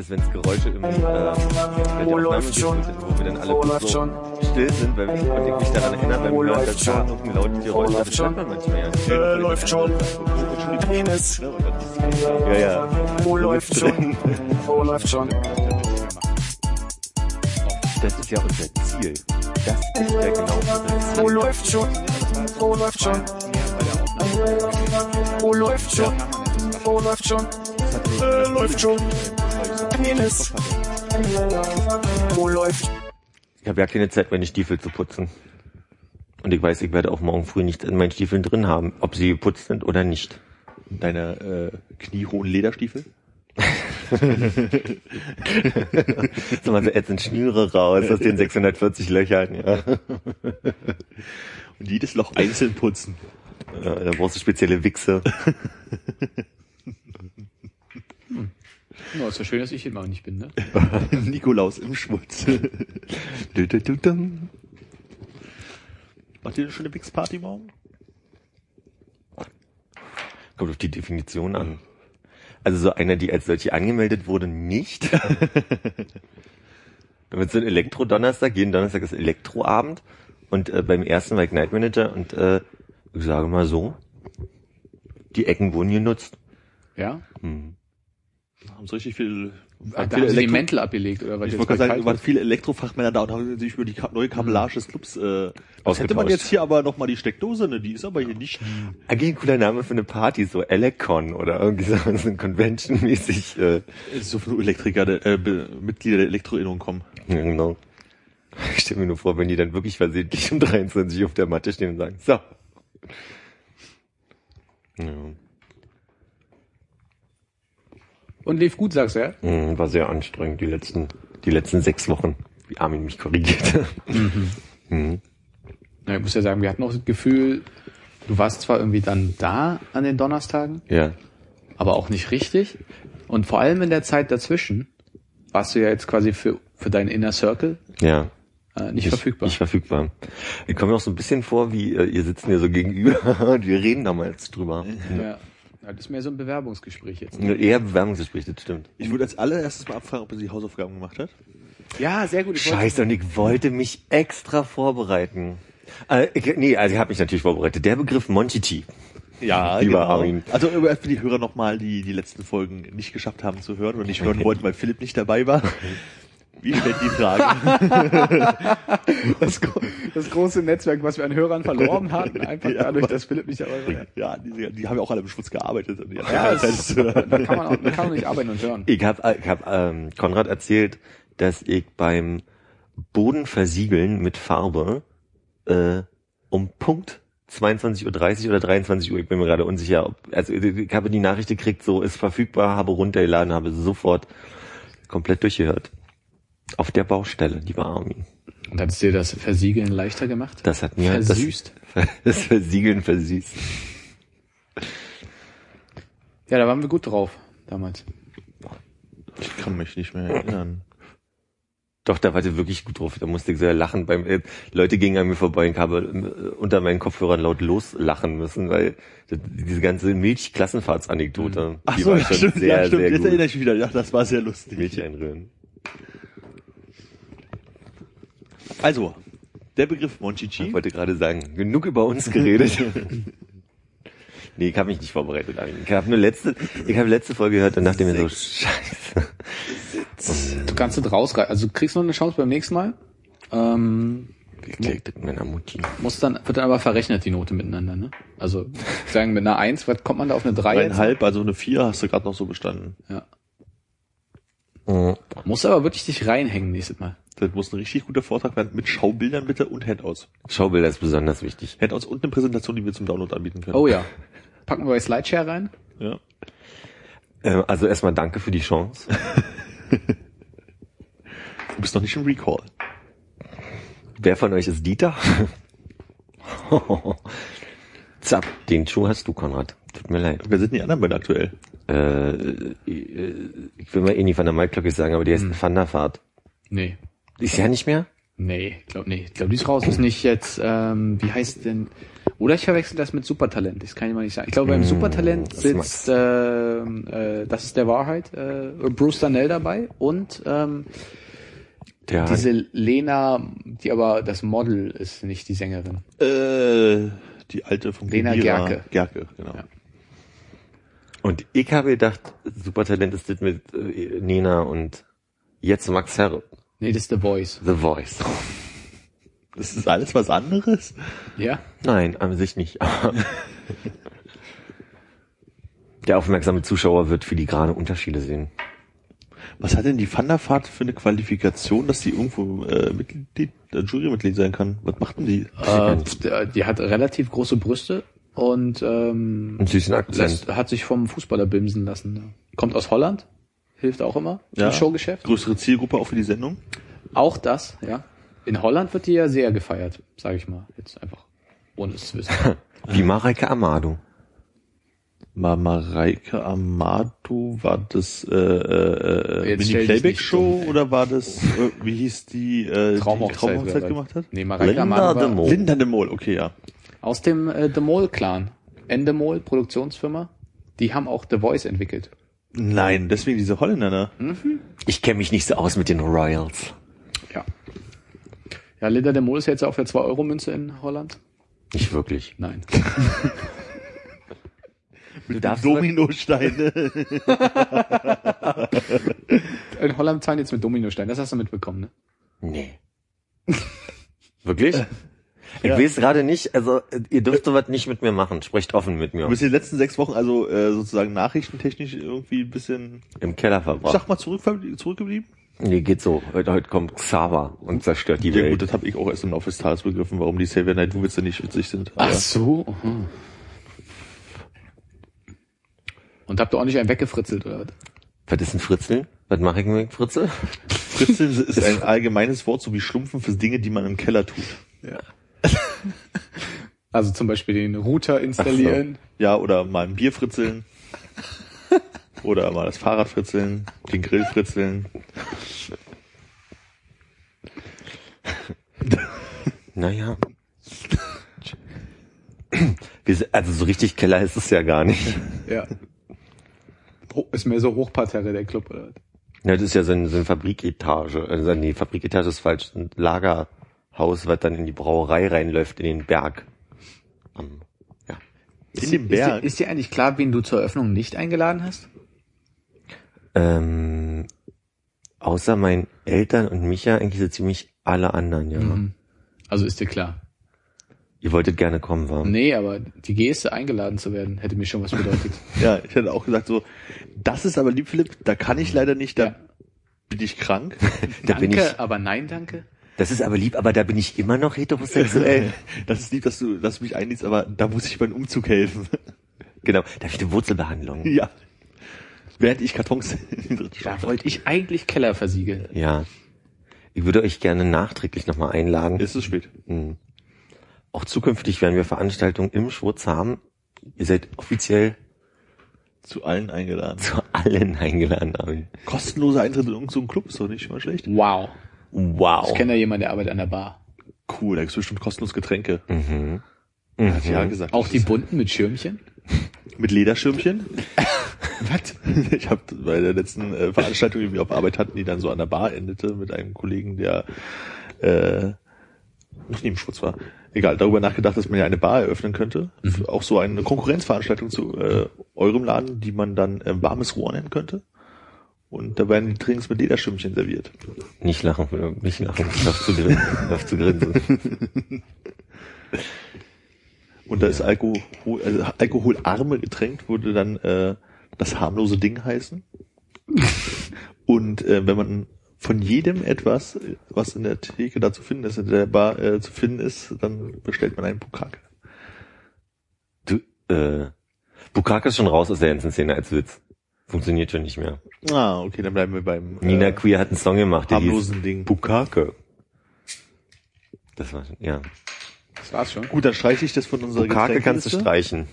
dass wenn es Geräusche im, äh, Wo läuft schon? wo wir dann alle Wo läuft so schon? still sind, weil ich konnte mich daran erinnern, beim Hören, läuft dass da schon? irgendein lautes Geräusch das läuft schon? hört man manchmal ja. Äh, läuft schon. Penis. Ja, ja. Wo läuft schon? Wo läuft schon? Das ist ja unser Ziel. Das ist ja genau unser Ziel. Wo läuft schon? Wo läuft schon? Wo läuft schon? Wo läuft schon? Äh, läuft schon. Penis. Wo läuft? Ich habe ja keine Zeit, meine Stiefel zu putzen. Und ich weiß, ich werde auch morgen früh nichts in meinen Stiefeln drin haben, ob sie geputzt sind oder nicht. Deine äh, kniehohen Lederstiefel? so mal so ätzend Schnüre raus aus den 640 Löchern. Ja. Und jedes Loch einzeln putzen. Ja, da brauchst du spezielle Wichse. Ja, ist ja schön, dass ich hier mal nicht bin, ne? Nikolaus im Schmutz. Du, du, du, dum. Macht ihr eine schöne Wix-Party morgen? Kommt auf die Definition an. Also so einer, die als solche angemeldet wurde, nicht. Wenn es so ein Elektro-Donnerstag, jeden Donnerstag ist Elektroabend und äh, beim ersten war ich Night Manager und äh, ich sage mal so, die Ecken wurden genutzt. Ja? Hm. Haben so richtig viel, Da haben viele sie die Elektro Mäntel abgelegt, oder was ich wollte sagen, waren viele Elektrofachmänner da und haben sich über die neue Kabellage des Clubs, äh, das hätte man jetzt hier aber nochmal die Steckdose, ne, die ist aber hier nicht. Eigentlich ein cooler Name für eine Party, so Elecon oder irgendwie so, so ein Convention-mäßig. Äh, So viele Elektriker, äh, Mitglieder der Elektroinnung kommen. ja, genau. Ich stelle mir nur vor, wenn die dann wirklich versehentlich um 23 auf der Matte stehen und sagen, so. Ja. Und lief gut, sagst du, ja? Mhm, War sehr anstrengend, die letzten, die letzten sechs Wochen, wie Armin mich korrigierte. Mhm. Na, ich muss ja sagen, wir hatten auch das Gefühl, du warst zwar irgendwie dann da an den Donnerstagen, Ja. aber auch nicht richtig. Und vor allem in der Zeit dazwischen warst du ja jetzt quasi für, für deinen Inner Circle Ja. äh, nicht Ich- verfügbar. Nicht verfügbar. Ich komme mir auch so ein bisschen vor, wie äh, ihr sitzt mir so gegenüber und wir reden da mal jetzt drüber. ja. Ja, das ist mehr so ein Bewerbungsgespräch jetzt. Eher Bewerbungsgespräch, das stimmt. Ich würde als allererstes mal abfragen, ob er die Hausaufgaben gemacht hat. Ja, sehr gut. Ich wollte- Scheiße, und ich wollte mich extra vorbereiten. Äh, ich, nee, also ich habe mich natürlich vorbereitet. Der Begriff Monchiti. Ja, Lieber Armin. Also für die Hörer nochmal, die die letzten Folgen nicht geschafft haben zu hören und nicht hören wollten, weil Philipp nicht dabei war. Wie stellt die Frage? das, das große Netzwerk, was wir an Hörern verloren hatten, einfach Ja, dadurch, dass Philipp nicht dabei war. ja, die, die haben ja auch alle im Schmutz gearbeitet. Ja, zu hören. Da kann man auch, da kann man nicht arbeiten und hören. Ich habe ich hab, ähm, Konrad erzählt, dass ich beim Boden versiegeln mit Farbe äh, um Punkt 22.30 Uhr oder 23 Uhr, ich bin mir gerade unsicher, ob, also ich habe die Nachricht gekriegt, so ist verfügbar, habe runtergeladen, habe sofort komplett durchgehört. Auf der Baustelle, lieber Armin. Und hat es dir das Versiegeln leichter gemacht? Das hat mir Versüßt. Das, das Versiegeln versüßt. Ja, da waren wir gut drauf damals. Ich kann mich nicht mehr erinnern. Doch, da war der wirklich gut drauf. Da musste ich sehr lachen. Beim äh, Leute gingen an mir vorbei und ich habe äh, unter meinen Kopfhörern laut loslachen müssen, weil das, diese ganze Milchklassenfahrtsanekdote, Ach die so, war ja, schon stimmt, sehr, ja, stimmt. sehr Jetzt gut. erinnere ich mich wieder. Ja, das war sehr lustig. Milch einrühren. Also, der Begriff Ich Monchichi. wollte gerade sagen, genug über uns geredet. nee, ich habe mich nicht vorbereitet. Armin. Ich habe nur letzte, ich habe letzte Folge gehört und dachte mir so, scheiße. Du kannst es rausreißen. Also du kriegst noch eine Chance beim nächsten Mal. Ähm, Geklickt mit meiner Mutti. muss dann, wird dann aber verrechnet, die Note miteinander, ne? Also, sagen mit einer Eins, was kommt man da auf eine Drei? jetzt? Dreieinhalb, also eine vier hast du gerade noch so bestanden. Ja. Mhm. Muss aber wirklich dich reinhängen nächstes Mal. Das muss ein richtig guter Vortrag werden mit Schaubildern bitte und Handouts. Schaubilder ist besonders wichtig. Handouts und eine Präsentation, die wir zum Download anbieten können. Oh ja. Packen wir bei Slideshare rein. Ja. Äh, also erstmal danke für die Chance. Du bist noch nicht im Recall. Wer von euch ist Dieter? Zapp, den Schuh hast du, Konrad. Tut mir leid. Wer sind die anderen beiden aktuell? Äh, äh, ich will mal eh nie von der Maiklocke sagen, aber die heißt Van der Vaart. Nee. Ist ja nicht mehr? Nee, glaub nee. Ich glaube, die ist raus. Ist nicht jetzt, ähm, wie heißt denn Oder ich verwechsel das mit Supertalent. Das kann ich mal nicht sagen. Ich glaube, beim Mm, Supertalent sitzt, äh, äh, das ist der Wahrheit, äh, Bruce Danell dabei und ähm, Der diese Lena, die aber das Model ist, nicht die Sängerin. Äh, die alte vom Lena Kedira. Gerke. Gerke, genau. Ja. und ich habe gedacht, Supertalent ist das mit äh, Nina und jetzt Max Herre. Nee, das ist The Voice. The Voice. Das ist alles was anderes? Ja? Nein, an sich nicht. Der aufmerksame Zuschauer wird filigrane Unterschiede sehen. Was hat denn die Thunderfahrt für eine Qualifikation, dass die irgendwo äh, Mitglied, äh, Jurymitglied sein kann? Was macht denn die? Äh, die hat relativ große Brüste und ähm, Einen süßen Akzent. lässt, hat sich vom Fußballer bimsen lassen. Kommt aus Holland, hilft auch immer im Showgeschäft. Größere Zielgruppe auch für die Sendung? Auch das, ja. In Holland wird die ja sehr gefeiert, sage ich mal. Jetzt einfach, ohne es zu wissen. Wie Mareike Amado. Ma Mareike Amado, war das äh, äh, Jetzt Mini Playback Show oder war das, äh, wie hieß die, äh, die Traumhochzeit, Traumhochzeit oder was? gemacht hat? Nee, Mareike Linda Amado de war Mol. Linda de Mol, okay, ja. aus dem äh, The Mole Clan. Endemol, Produktionsfirma. Die haben auch The Voice entwickelt. Nein, deswegen diese Holländer, ne? Ich kenne mich nicht so aus mit den Royals. Ja. Ja, Linda de Mol ist jetzt auf der 2-Euro-Münze in Holland. Nicht wirklich. Nein. Mit Dominosteine. In Holland zahlen jetzt mit Dominostein, das hast du mitbekommen, ne? Nee. Wirklich? Ich weiß gerade nicht, also äh, ihr dürft sowas nicht mit mir machen. Sprecht offen mit mir. Du bist die letzten sechs Wochen also äh, sozusagen nachrichtentechnisch irgendwie ein bisschen, Im Keller ich verbracht. sag mal, zurück, zurückgeblieben? Nee, geht so. Heute, heute kommt Xaver und zerstört die Ja gut, Welt. das habe ich auch erst im Laufe des Tages begriffen, warum die Xavier Night Witze nicht witzig sind. Ach so. aha. Und habt ihr auch nicht einen weggefritzelt, oder was? Was ist ein Fritzeln? Was mache ich mit Fritzel? Fritzeln ist ein allgemeines Wort, so wie Schlumpfen für Dinge, die man im Keller tut. Also zum Beispiel den Router installieren. Ja, oder mal ein Bier fritzeln. oder mal das Fahrrad fritzeln, den Grill fritzeln. Naja. Also so richtig Keller ist es ja gar nicht. Ja. Ist mehr so Hochparterre, der Club, oder was? Ja, das ist ja so, ein, so eine Fabriketage. Also nee, Fabriketage ist falsch. Ein Lagerhaus, was dann in die Brauerei reinläuft, in den Berg. Am, ja. In Ist dir, Berg. ist dir eigentlich klar, wen du zur Eröffnung nicht eingeladen hast? Ähm, außer meinen Eltern und mich ja eigentlich so ziemlich alle anderen, ja. Mhm. Also ist dir klar. Ihr wolltet gerne kommen, war. Nee, aber die Geste, eingeladen zu werden, hätte mir schon was bedeutet. Ja, ich hätte auch gesagt so, das ist aber lieb, Philipp, da kann ich leider nicht, da Ja. bin ich krank. Da bin danke, ich, aber nein, danke. Das ist aber lieb, aber da bin ich immer noch heterosexuell. Das ist lieb, dass du, dass du mich einlädst, aber da muss ich beim Umzug helfen. genau, da habe ich eine Wurzelbehandlung. ja. Während ich Kartons in dritte Da wollte ich eigentlich Keller versiegeln. Ja. Ich würde euch gerne nachträglich nochmal einladen. Ist es spät. Mhm. Auch zukünftig werden wir Veranstaltungen im Schwurz haben. Ihr seid offiziell Zu allen eingeladen. zu allen eingeladen. Armin. Kostenloser Eintritt in irgendeinen Club ist doch nicht mal schlecht. Wow. Wow. Ich kenne da jemanden, der arbeitet an der Bar. Cool, da gibt's bestimmt kostenlos Getränke. Mhm. Hat ja gesagt. Auch die bunten mit Schirmchen? Mit Lederschirmchen. Was? Ich habe bei der letzten äh, Veranstaltung, die wir auf Arbeit hatten, die dann so an der Bar endete, mit einem Kollegen, der äh, nicht neben Schutz war. Egal, darüber nachgedacht, dass man ja eine Bar eröffnen könnte. Auch so eine Konkurrenzveranstaltung zu äh, eurem Laden, die man dann äh, warmes Rohr nennen könnte. Und da werden die Trinks mit Lederschirmchen serviert. Nicht lachen, nicht lachen. Ich darf zu grinsen. Darf zu grinsen. Und da ist Alkohol, also alkoholarme Getränk würde dann äh, das harmlose Ding heißen. Und äh, wenn man von jedem etwas, äh, was in der Theke da zu finden ist, in der Bar äh, zu finden ist, dann bestellt man einen Bukake. Du, äh, Bukake ist schon raus aus der ganzen Szene als Witz. Funktioniert schon nicht mehr. Ah, okay, dann bleiben wir beim Nina äh, Queer hat einen Song gemacht, der hieß Ding. Bukake. Das war, ja. Das war's schon. Gut, dann streiche ich das von unserer Bukake kannst du streichen.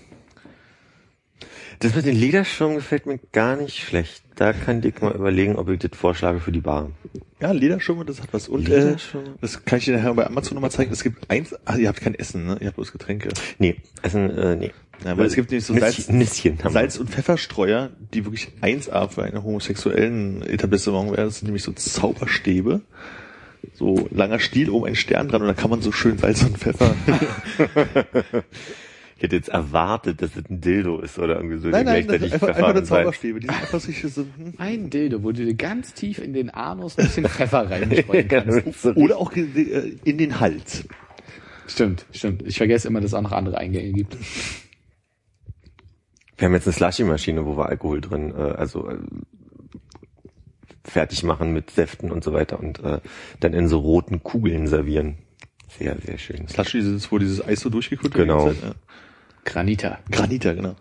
Das mit den Lederschirmen gefällt mir gar nicht schlecht. Da kann Dick mal überlegen, ob ich das vorschlage für die Bar. Ja, Lederschirme, das hat was. Und äh, Lederschirme? das kann ich dir nachher bei Amazon nochmal zeigen. Es gibt eins, ah, ihr habt kein Essen, ne? Ihr habt bloß Getränke. Nee, Essen, äh, nee. Ja, weil es gibt nämlich so Salz, Nüsschen. Salz- und Pfefferstreuer, die wirklich 1A für einen homosexuellen Etablissement wären. Das sind nämlich so Zauberstäbe. So langer Stiel, oben ein Stern dran und da kann man so schön Salz und Pfeffer. Ich hätte jetzt erwartet, dass das ein Dildo ist oder irgendwie so. nein, nein, das ist einfach, einfach nur Zauberstäbe. Die sind einfach so, so hm. Ein Dildo, wo du dir ganz tief in den Anus ein bisschen Pfeffer reinstreuen kannst. Oder auch äh, in den Hals. Stimmt, stimmt. Ich vergesse immer, dass es auch noch andere Eingänge gibt. Wir haben jetzt eine Slushy-Maschine, wo wir Alkohol drin, äh, also äh, fertig machen mit Säften und so weiter und äh, dann in so roten Kugeln servieren. Sehr, sehr schön. Slushy ist es, wo dieses Eis so durchgekühlt Genau. wird. Ja. Granita. Granita, genau.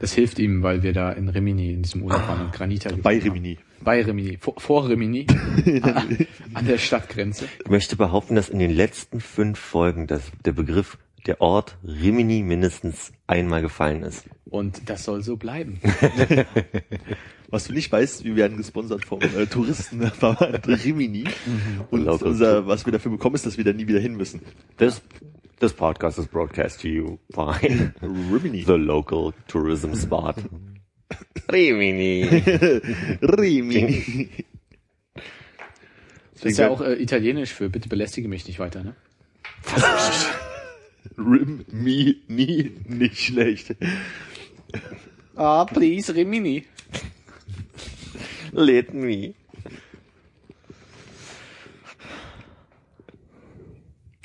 Das hilft ihm, weil wir da in Rimini in diesem Urlaub waren und Granita Bei gefunden haben. Rimini. Bei Rimini. Vor, vor Rimini. an der Stadtgrenze. Ich möchte behaupten, dass in den letzten fünf Folgen das, der Begriff, der Ort Rimini mindestens einmal gefallen ist. Und das soll so bleiben. Was du nicht weißt, wir werden gesponsert vom äh, Touristenverband Rimini. Und Local unser, was wir dafür bekommen, ist, dass wir da nie wieder hin müssen. This, this podcast is broadcast to you by Rimini. the local tourism spot. Rimini. Rimini. Das ist ja auch äh, italienisch für bitte belästige mich nicht weiter, ne? Rimini, nicht schlecht. Ah, please, Rimini. Let me.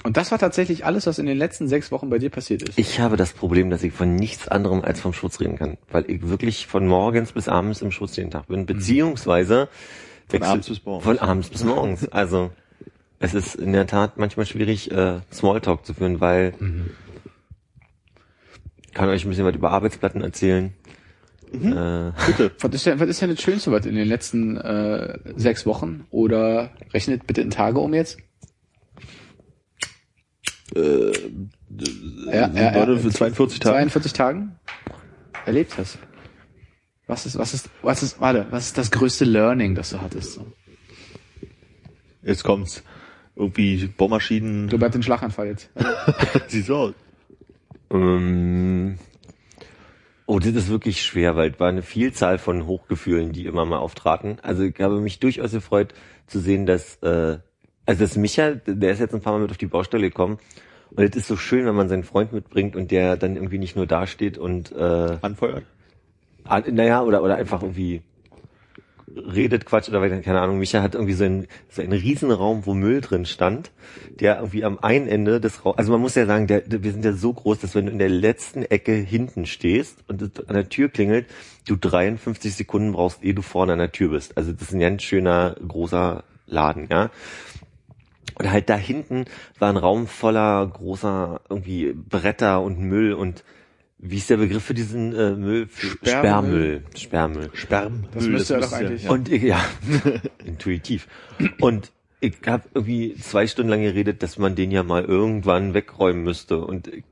Und das war tatsächlich alles, was in den letzten sechs Wochen bei dir passiert ist. Ich habe das Problem, dass ich von nichts anderem als vom Schutz reden kann, weil ich wirklich von morgens bis abends im Schutz jeden Tag bin, beziehungsweise Von abends bis morgens. Von abends bis morgens. Also es ist in der Tat manchmal schwierig, äh, Smalltalk zu führen, weil ich kann euch ein bisschen was über Arbeitsplatten erzählen. Äh, Bitte. Was ist, denn, was ist denn das Schönste, was in den letzten äh, sechs Wochen? Oder rechnet bitte in Tage um jetzt? Äh, Ja, ja, ja. Leute, für 42 Tage. 42 Tagen erlebt hast. Was ist, was ist, was ist, warte, was ist das größte Learning, das du hattest? Jetzt kommt's. Irgendwie Bohrmaschinen. Du bleibst den Schlaganfall jetzt. Siehst so aus. Ähm, oh, das ist wirklich schwer, weil es war eine Vielzahl von Hochgefühlen, die immer mal auftraten. Also ich habe mich durchaus gefreut zu sehen, dass, äh, also das Micha, der ist jetzt ein paar Mal mit auf die Baustelle gekommen. Und es ist so schön, wenn man seinen Freund mitbringt und der dann irgendwie nicht nur dasteht und äh, Anfeuert. Ah, naja, oder, oder einfach irgendwie redet Quatsch oder keine Ahnung. Micha hat irgendwie so einen, so einen Riesenraum, wo Müll drin stand, der irgendwie am einen Ende des Raums, also man muss ja sagen, der, wir sind ja so groß, dass wenn du in der letzten Ecke hinten stehst und an der Tür klingelt, du 53 Sekunden brauchst, ehe du vorne an der Tür bist. Also das ist ein ganz schöner, großer Laden, ja. Und halt da hinten war ein Raum voller großer irgendwie Bretter und Müll und wie ist der Begriff für diesen äh, Müll? Sperrmüll. Sperrmüll. Sperrmüll. Sperm. Das müsste ja doch eigentlich- Und ich, ja, intuitiv. Und ich habe irgendwie zwei Stunden lang geredet, dass man den ja mal irgendwann wegräumen müsste. Und ich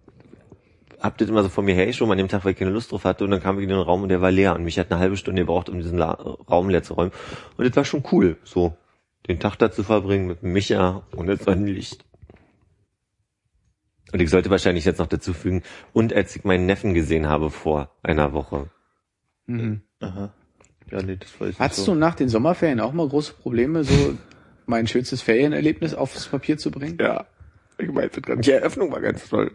hab das immer so vor mir her schon an dem Tag, weil ich keine Lust drauf hatte. Und dann kam ich in den Raum und der war leer. Und mich hat eine halbe Stunde gebraucht, um diesen La Raum leer zu räumen. Und das war schon cool, so den Tag da zu verbringen mit Micha und das Sonnenlicht. Und ich sollte wahrscheinlich jetzt noch dazu fügen, und als ich meinen Neffen gesehen habe vor einer Woche. Mhm. Aha. Ja, nee, das weiß ich Hattest nicht du nach den Sommerferien auch mal große Probleme, so mein schönstes Ferienerlebnis aufs Papier zu bringen? Ja, ich meinte gerade, die Eröffnung war ganz toll.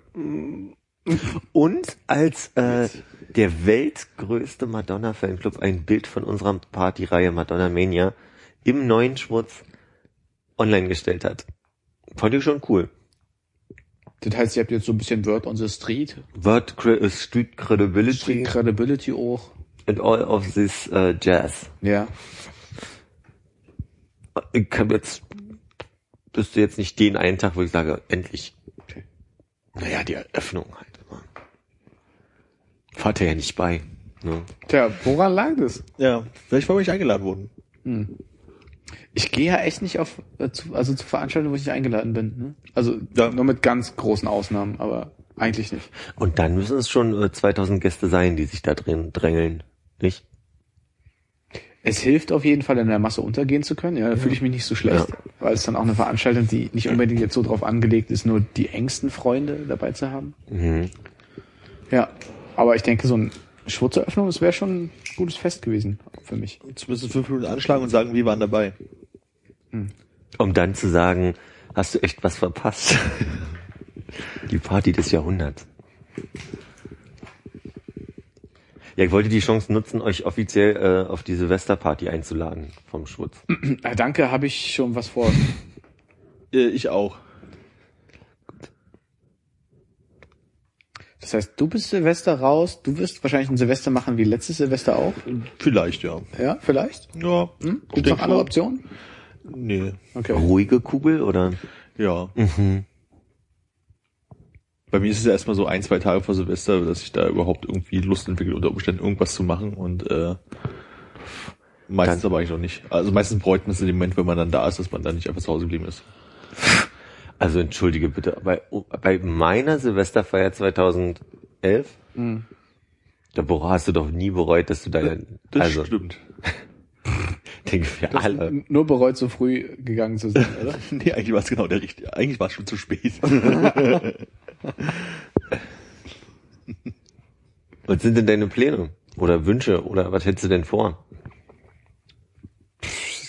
Und als äh, der weltgrößte Madonna-Fanclub ein Bild von unserer Partyreihe Madonna Mania im neuen Schmutz online gestellt hat. Fand ich schon cool. Das heißt, ihr habt jetzt so ein bisschen Word on the Street, Word cre uh, Street Credibility Street Credibility auch. and all of this uh, Jazz. Ja. Ich habe jetzt, bist du jetzt nicht den einen Tag, wo ich sage, endlich. Okay. Naja, die Eröffnung halt immer. Fahrt er ja nicht bei. Ne? Tja, woran lag das? Ja, vielleicht wir nicht eingeladen wurden. Ich gehe ja echt nicht auf, äh, zu, also zu Veranstaltungen, wo ich nicht eingeladen bin. Ne? Also Ja. nur mit ganz großen Ausnahmen, aber eigentlich nicht. Und dann müssen es schon äh, 2000 Gäste sein, die sich da drin drängeln, nicht? Es hilft auf jeden Fall, in der Masse untergehen zu können. Ja, da fühle ich mich nicht so schlecht, weil es dann auch eine Veranstaltung, die nicht unbedingt jetzt so drauf angelegt ist, nur die engsten Freunde dabei zu haben. Mhm. Ja, aber ich denke, so ein Schwurzeröffnung, das wäre schon ein gutes Fest gewesen für mich. Zumindest fünf Minuten anschlagen und sagen, wir waren dabei. Um dann zu sagen, hast du echt was verpasst? Die Party des Jahrhunderts. Ja, ich wollte die Chance nutzen, euch offiziell äh, auf die Silvesterparty einzuladen vom Schwutz. Danke, habe ich schon was vor. Äh, ich auch. Das heißt, du bist Silvester raus, du wirst wahrscheinlich ein Silvester machen wie letztes Silvester auch. Vielleicht, ja. Ja, vielleicht? Ja. Hm? Gibt noch andere. Optionen? Nee. Okay. Ruhige Kugel oder? Ja. Mhm. Bei mir ist es ja erstmal so ein, zwei Tage vor Silvester, dass ich da überhaupt irgendwie Lust entwickle, unter Umständen irgendwas zu machen und äh, meistens Dann- aber eigentlich noch nicht. Also meistens bräuchte man es in dem Moment, wenn man dann da ist, dass man dann nicht einfach zu Hause geblieben ist. Also entschuldige bitte, bei, bei meiner Silvesterfeier 2011, da bero- hast du doch nie bereut, dass du da, Das also stimmt. Denke wir Du alle. nur bereut, so früh gegangen zu sein, oder? nee, eigentlich war es genau der richtige. Eigentlich war es schon zu spät. Was sind denn deine Pläne oder Wünsche oder was hättest du denn vor?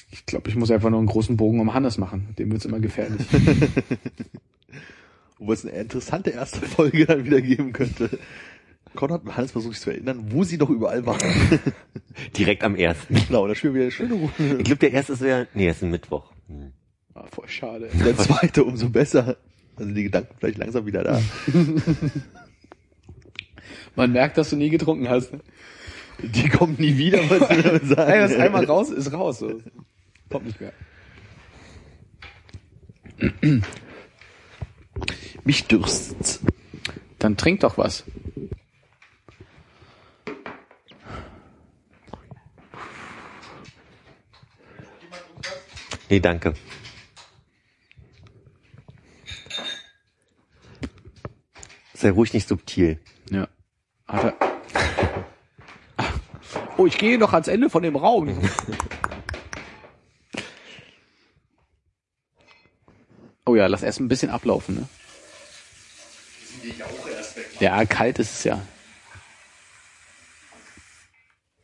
Ich glaube, ich muss einfach nur einen großen Bogen um Hannes machen. Dem wird's immer gefährlich. Wo es eine interessante erste Folge dann wieder geben könnte. Konrad und Hannes versucht sich zu erinnern, wo sie doch überall waren. Direkt am ersten. genau, da spielen wir eine schöne Ruhe. Ich glaube, der erste wäre, nee, es ist ein Mittwoch. Hm. Ah, voll schade. Der zweite umso besser. Also die Gedanken vielleicht langsam wieder da. Man merkt, dass du nie getrunken hast. Die kommen nie wieder, was sie damit sagen. Ey, das einmal raus ist raus. So. Kommt nicht mehr. Mich dürstet's. Dann trink doch was. Nee, danke. Sei ruhig nicht subtil. Ja. Hat er. Oh, ich gehe noch ans Ende von dem Raum. Oh ja, lass erst ein bisschen ablaufen, ne? Ja, kalt ist es ja.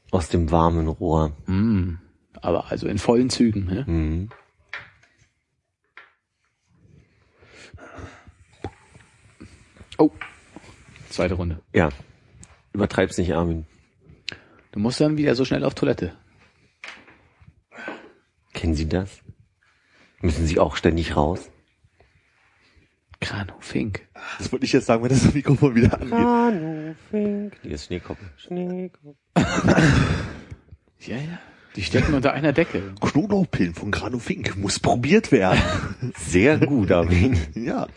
Aus dem warmen Rohr. Mm, aber also in vollen Zügen, ne? Mhm. Oh. Zweite Runde. Ja. Übertreib's nicht, Armin. Du musst dann wieder so schnell auf Toilette. Kennen Sie das? Müssen Sie auch ständig raus? Krano Fink. Das wollte ich jetzt sagen, wenn das Mikrofon wieder angeht. Hallo, Fink. Hier ist Schneekopf. Schneekopf. Ja, ja. Die stecken unter einer Decke. Knoblauchpillen von Grano Fink muss probiert werden. Sehr gut, Armin. ja.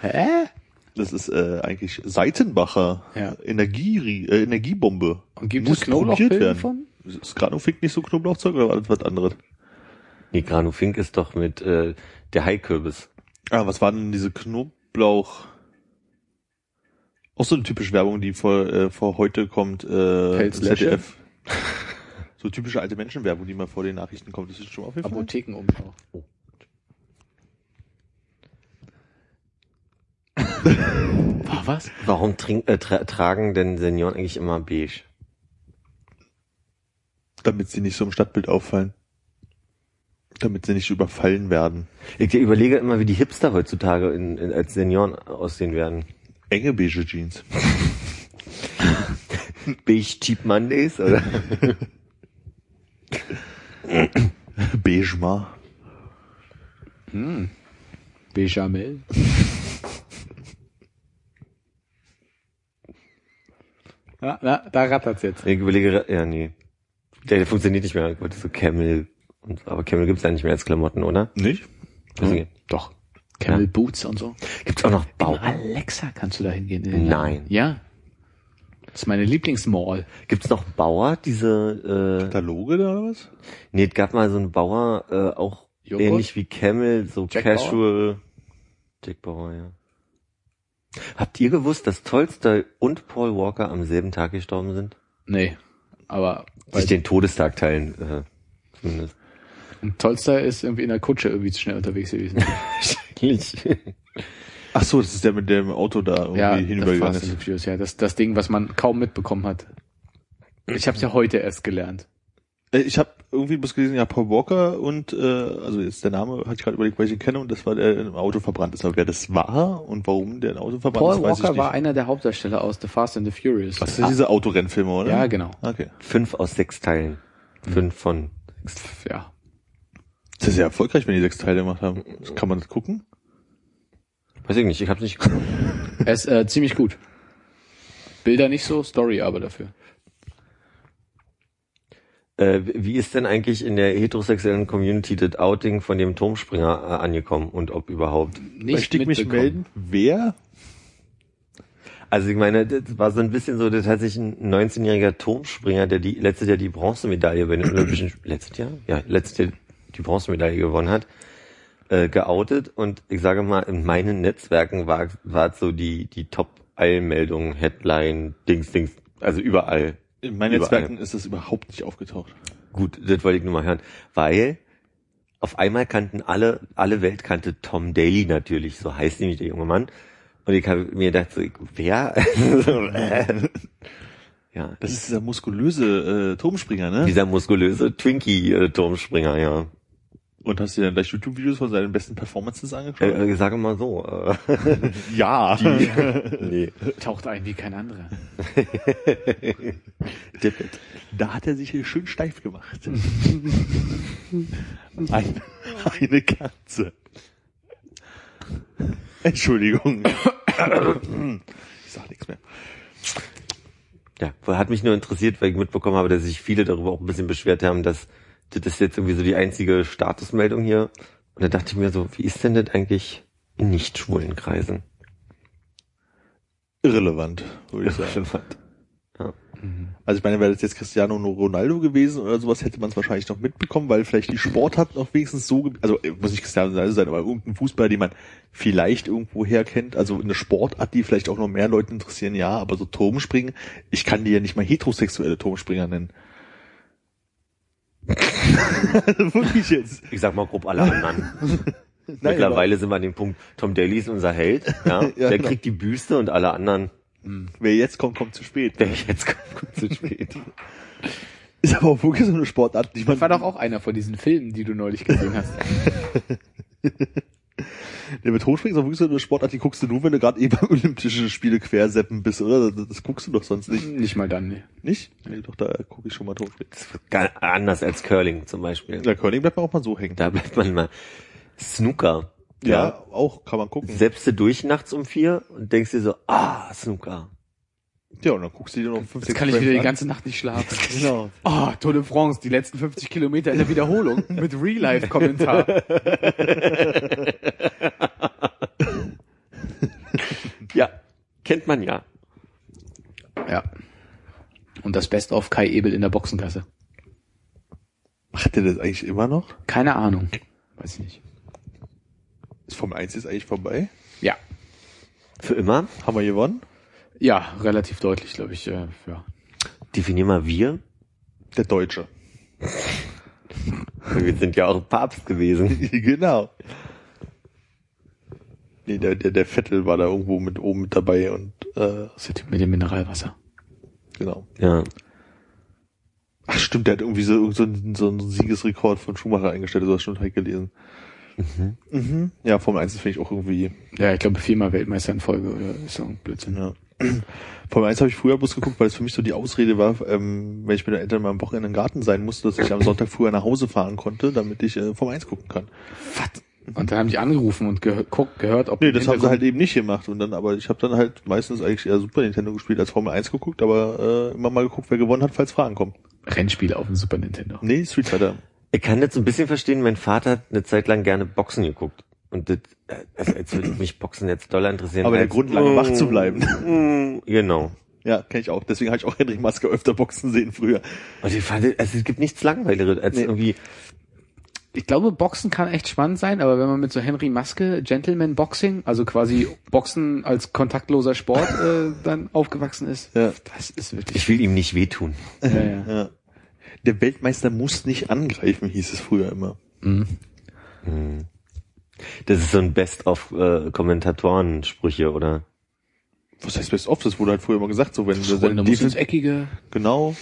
Hä? Das ist äh, eigentlich Seitenbacher Ja. Energie, äh, Energiebombe. Und gibt Muss es probiert werden. von? Ist Grano Fink nicht so Knoblauchzeug oder alles was anderes? Nee, Grano Fink ist doch mit äh, der Haikürbis. Ah, was war denn diese Knoblauch? Auch so eine typische Werbung, die vor, äh, vor heute kommt, äh, Pelz? ZDF. So typische alte Menschenwerbung, die mal vor den Nachrichten kommt. Das ist schon aufgefallen. Apothekenumschau. War was? Warum trink, äh, tra tragen denn Senioren eigentlich immer beige? Damit sie nicht so im Stadtbild auffallen. Damit sie nicht überfallen werden. Ich überlege immer, wie die Hipster heutzutage in, in, als Senioren aussehen werden. Enge beige Jeans. Beige Cheap Mondays oder? Beige mal. Bechamel. Ja, na, da rattert's jetzt. Ich überlege, ja, nee. Der, der funktioniert nicht mehr. Ich wollte so Camel. Und, aber Camel gibt's ja nicht mehr als Klamotten, oder? Nicht? Deswegen. Doch. Camel Ja. Boots und so. Gibt's auch noch Bauer? Alexa kannst du da hingehen. Laden. Nein. Ja. Das ist meine Lieblingsmall. Gibt's noch Bauer? Diese, äh, Kataloge da oder was? nee, es gab mal so einen Bauer, äh, auch Joghurt? ähnlich wie Camel, so Jack Casual. Jack Bauer, ja. Habt ihr gewusst, dass Tolstoy und Paul Walker am selben Tag gestorben sind? Nee. Aber Sich den Todestag teilen, äh, zumindest. und Tolstoy ist irgendwie in der Kutsche irgendwie zu schnell unterwegs gewesen. Wahrscheinlich. Ach so, das ist der mit dem Auto da irgendwie ja, hinübergegangen das, Fast ist. and the Furious, ja, das, das Ding, was man kaum mitbekommen hat. Ich habe es ja heute erst gelernt. Äh, Ich habe irgendwie bloß gelesen, ja, Paul Walker und, äh, also jetzt der Name, hatte ich gerade überlegt, weil ich ihn kenne, und das war der der im Auto verbrannt ist. Aber wer das war und warum der im Auto verbrannt Paul ist, weiß Walker ich war nicht. einer der Hauptdarsteller aus The Fast and the Furious. Was ist diese Autorennfilme, oder? Ja, genau. Okay. Fünf aus sechs Teilen. Fünf von Pff, Ja. Das ist ja erfolgreich, wenn die sechs Teile gemacht haben. Kann man das gucken? Weiß ich nicht, ich hab's nicht geguckt. Er ist äh, ziemlich gut. Bilder nicht so, Story aber dafür. Äh, wie ist denn eigentlich in der heterosexuellen Community das Outing von dem Turmspringer äh, angekommen und ob überhaupt? Nicht Möchte ich mich melden? Wer? Also ich meine, das war so ein bisschen so, das hat sich ein 19-jähriger Turmspringer, der die letztes Jahr die Bronzemedaille bei den Olympischen letztes Jahr? Ja, letztes Jahr die Bronzemedaille gewonnen hat, äh, geoutet und ich sage mal, in meinen Netzwerken war war so die die Top-Eilmeldung, Headline, Dings, Dings, also überall. In meinen Überall. Netzwerken ist das überhaupt nicht aufgetaucht. Gut, das wollte ich nur mal hören, weil auf einmal kannten alle, alle Welt kannte Tom Daly natürlich, so heißt nämlich der junge Mann. Und ich habe mir gedacht, so, ich, wer? Äh. ja, Das ist dieser muskulöse äh, Turmspringer, ne? dieser muskulöse Twinkie-Turmspringer, ja. Und hast du dir dann gleich YouTube-Videos von seinen besten Performances angeschaut? Äh, äh, sage mal so. Äh, ja. nee. Taucht ein wie kein anderer. Dippet. Da hat er sich hier schön steif gemacht. Ein, eine Katze. Entschuldigung. Ich sag nichts mehr. Ja, hat mich nur interessiert, weil ich mitbekommen habe, dass sich viele darüber auch ein bisschen beschwert haben, dass das ist jetzt irgendwie so die einzige Statusmeldung hier. Und da dachte ich mir so, wie ist denn das eigentlich in nicht schwulen Kreisen? Irrelevant, würde ich sagen. Irrelevant. Ja. Also ich meine, wäre das jetzt Cristiano Ronaldo gewesen oder sowas, hätte man es wahrscheinlich noch mitbekommen, weil vielleicht die Sportart noch wenigstens so, also äh, muss nicht Cristiano Ronaldo sein, aber irgendein Fußballer, den man vielleicht irgendwo herkennt, also eine Sportart, die vielleicht auch noch mehr Leute interessieren, ja, aber so Turmspringen, ich kann die ja nicht mal heterosexuelle Turmspringer nennen. wirklich jetzt. Ich sag mal grob alle anderen. Mittlerweile sind wir an dem Punkt, Tom Daly ist unser Held, ja, Ja, der genau. kriegt die Büste und alle anderen, Wer jetzt kommt, kommt zu spät. der jetzt kommt, kommt zu spät. Ist aber auch wirklich so eine Sportart, die man Das war doch auch einer von diesen Filmen, die du neulich gesehen hast. Der mit Hochspringen ist auch wirklich so eine Sportart, die guckst du nur, wenn du gerade eben Olympische Spiele querseppen bist, oder? Das, das guckst du doch sonst nicht. Nicht mal dann, nee. Nicht? Nee, doch, da gucke ich schon mal Hochspringen. Ganz anders als Curling zum Beispiel. Ja, Curling bleibt man auch mal so hängen. Da bleibt man mal. Snooker. Ja, auch, kann man gucken. Selbst du durch nachts um vier und denkst dir so, ah, Snooker. Ja, und dann guckst du dir noch 15 Jetzt kann ich wieder die ganze Nacht nicht schlafen. Genau. Oh, Tour de France, die letzten 50 Kilometer in der Wiederholung mit Real-Life-Kommentar. Ja, kennt man ja. Ja. Und das Best of Kai Ebel in der Boxengasse. Macht der das eigentlich immer noch? Keine Ahnung. Weiß ich nicht. Ist Formel 1 jetzt eigentlich vorbei? Ja. Für immer. Haben wir gewonnen? Ja, relativ deutlich, glaube ich. Äh, ja. Definier mal wir. Der Deutsche. Wir sind ja auch Papst gewesen. genau. Nee, der, der, der Vettel war da irgendwo mit oben mit dabei und äh, Das ist der Typ mit dem Mineralwasser. genau. Ja. Ach stimmt, der hat irgendwie so, so, einen- so einen Siegesrekord von Schumacher eingestellt, so hast du schon halt gelesen. Mhm. Ja, Formel 1 finde ich auch irgendwie, Ja, ich glaube viermal Weltmeister in Folge oder ist so ein Blödsinn. ja. Formel 1 habe ich früher bloß geguckt, weil es für mich so die Ausrede war, ähm, wenn ich mit den Eltern mal am Wochenende im Garten sein musste, dass ich am Sonntag früher nach Hause fahren konnte, damit ich äh, Formel 1 gucken kann. Und dann haben die angerufen und gehör, guck, gehört, ob Nee, das haben sie halt eben nicht gemacht. Und dann, aber ich habe dann halt meistens eigentlich eher Super Nintendo gespielt als Formel 1 geguckt, aber äh, immer mal geguckt, wer gewonnen hat, falls Fragen kommen. Rennspiele auf dem Super Nintendo. Nee, Street Fighter. Ich kann so ein bisschen verstehen, mein Vater hat eine Zeit lang gerne Boxen geguckt. Und das, äh, also als würde mich Boxen jetzt doll interessieren. Aber der als, Grundlage, wach zu bleiben. Mm, Genau. Ja, kenne ich auch. Deswegen habe ich auch Henrik Maske öfter Boxen sehen früher. Und ich fand, also es gibt nichts langweiligeres als Nee. irgendwie Ich glaube, Boxen kann echt spannend sein, aber wenn man mit so Henry Maske Gentleman Boxing, also quasi Boxen als kontaktloser Sport äh, dann aufgewachsen ist, Ja. das ist wirklich. Ich will ihm nicht wehtun. ja, ja. Ja. Der Weltmeister muss nicht angreifen, hieß es früher immer. Das ist so ein Best-of-Kommentatoren-Sprüche, oder? Was heißt Best of? Das wurde halt früher immer gesagt, so wenn du da dann ins Eckige. genau.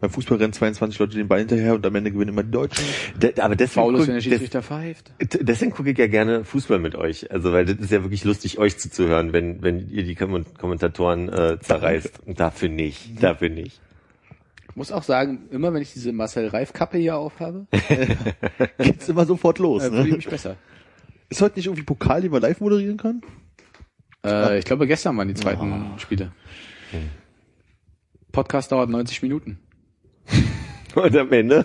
Beim Fußball rennen 22 Leute den Ball hinterher und am Ende gewinnen immer die Deutschen. De, aber deswegen, Faul ist, guck, wenn der des, pfeift. deswegen gucke ich ja gerne Fußball mit euch. Also, weil das ist ja wirklich lustig, euch zuzuhören, wenn, wenn ihr die Kom- Kommentatoren äh, zerreißt. Und dafür nicht. Dafür nicht. Ich muss auch sagen, immer wenn ich diese Marcel Reif Kappe hier aufhabe, Geht's immer sofort los. äh, fühle ich Ne? mich besser. Ist heute nicht irgendwie Pokal, den wir live moderieren können? Äh, ich glaube, gestern waren die zweiten Spiele. Podcast dauert 90 Minuten. Und am Ende?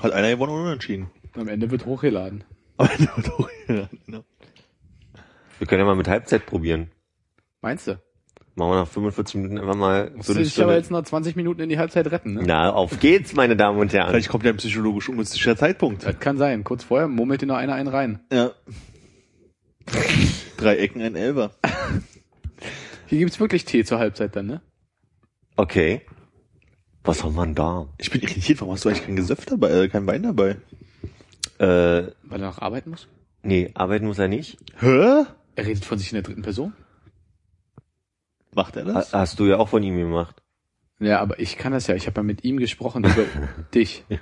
Hat einer gewonnen oder unentschieden? Am Ende wird hochgeladen. Wird genau. Wir können ja mal mit Halbzeit probieren. Meinst du? Machen wir nach 45 Minuten einfach mal Musst du dich aber jetzt noch 20 Minuten in die Halbzeit retten, ne? Na, auf geht's, meine Damen und Herren. Vielleicht kommt ja ein psychologisch ungünstiger Zeitpunkt. Das kann sein. Kurz vorher murmelt dir noch einer einen rein. Ja. Drei Ecken, ein Elber. Hier gibt's wirklich Tee zur Halbzeit dann, ne? Okay. Was soll man da? Ich bin irritiert, warum hast du eigentlich kein Gesöff dabei, äh, kein Wein dabei? Äh, Weil er noch arbeiten muss? nee, arbeiten muss er nicht. Hä? Er redet von sich in der dritten Person? Macht er Ha- das? Hast du ja auch von ihm gemacht. Ja, aber ich kann das ja. Ich habe ja mit ihm gesprochen über dich.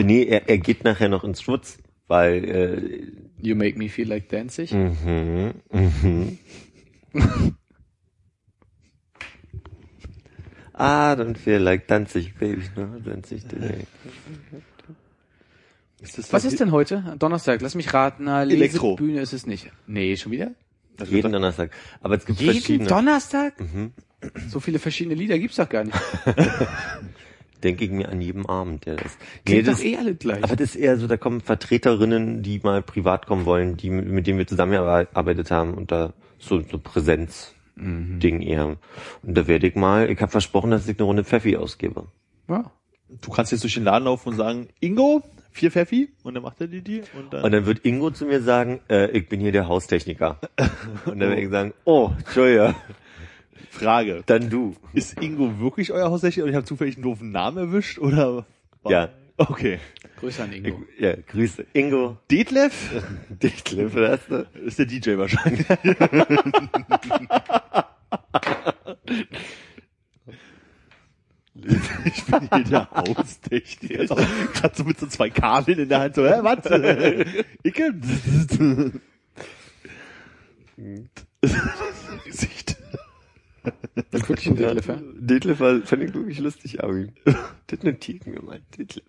Nee, er, er geht nachher noch ins Schwutz, weil äh, You make me feel like dancing. mhm, mhm. Ah, don't feel like dancing, baby. No, dancing today. Ist das Was das ist denn heute? Donnerstag, lass mich raten. Na, Elektro. Lesebühne ist es nicht. Nee, schon wieder? Das Jeden Donnerstag. Aber es gibt Jeden verschiedene. Donnerstag? Mhm. So viele verschiedene Lieder gibt's doch gar nicht. Denke ich mir an jedem Abend, der das. Klingt das doch eh alle gleich. aber das ist eher so, da kommen Vertreterinnen, die mal privat kommen wollen, die mit denen wir zusammengearbeitet haben und da so, so Präsenz-Ding eher. Und da werde ich mal, ich habe versprochen, dass ich eine Runde Pfeffi ausgebe. ja. Du kannst jetzt durch den Laden laufen und sagen, Ingo, vier Pfeffi, und dann macht er die die, und dann, Und dann wird Ingo zu mir sagen, äh, ich bin hier der Haustechniker. Und dann werde ich sagen, oh, Entschuldige, Frage. dann du. Ist Ingo wirklich euer Haustechniker und ich habe zufällig einen doofen Namen erwischt, oder? Ja. Okay. Grüße an Ich, Ingo. ja, Grüße. Ingo, Detlef Detlef, du? ist der DJ wahrscheinlich. Ich bin hier der Haustechniker. Gerade so mit so zwei Kabeln in der Hand. So, hä, was? Icke? Gesicht. Das ist wirklich ein Detlef, ja? Detlef war, fand ich wirklich lustig, Armin. Das notiert mir mal, Detlef.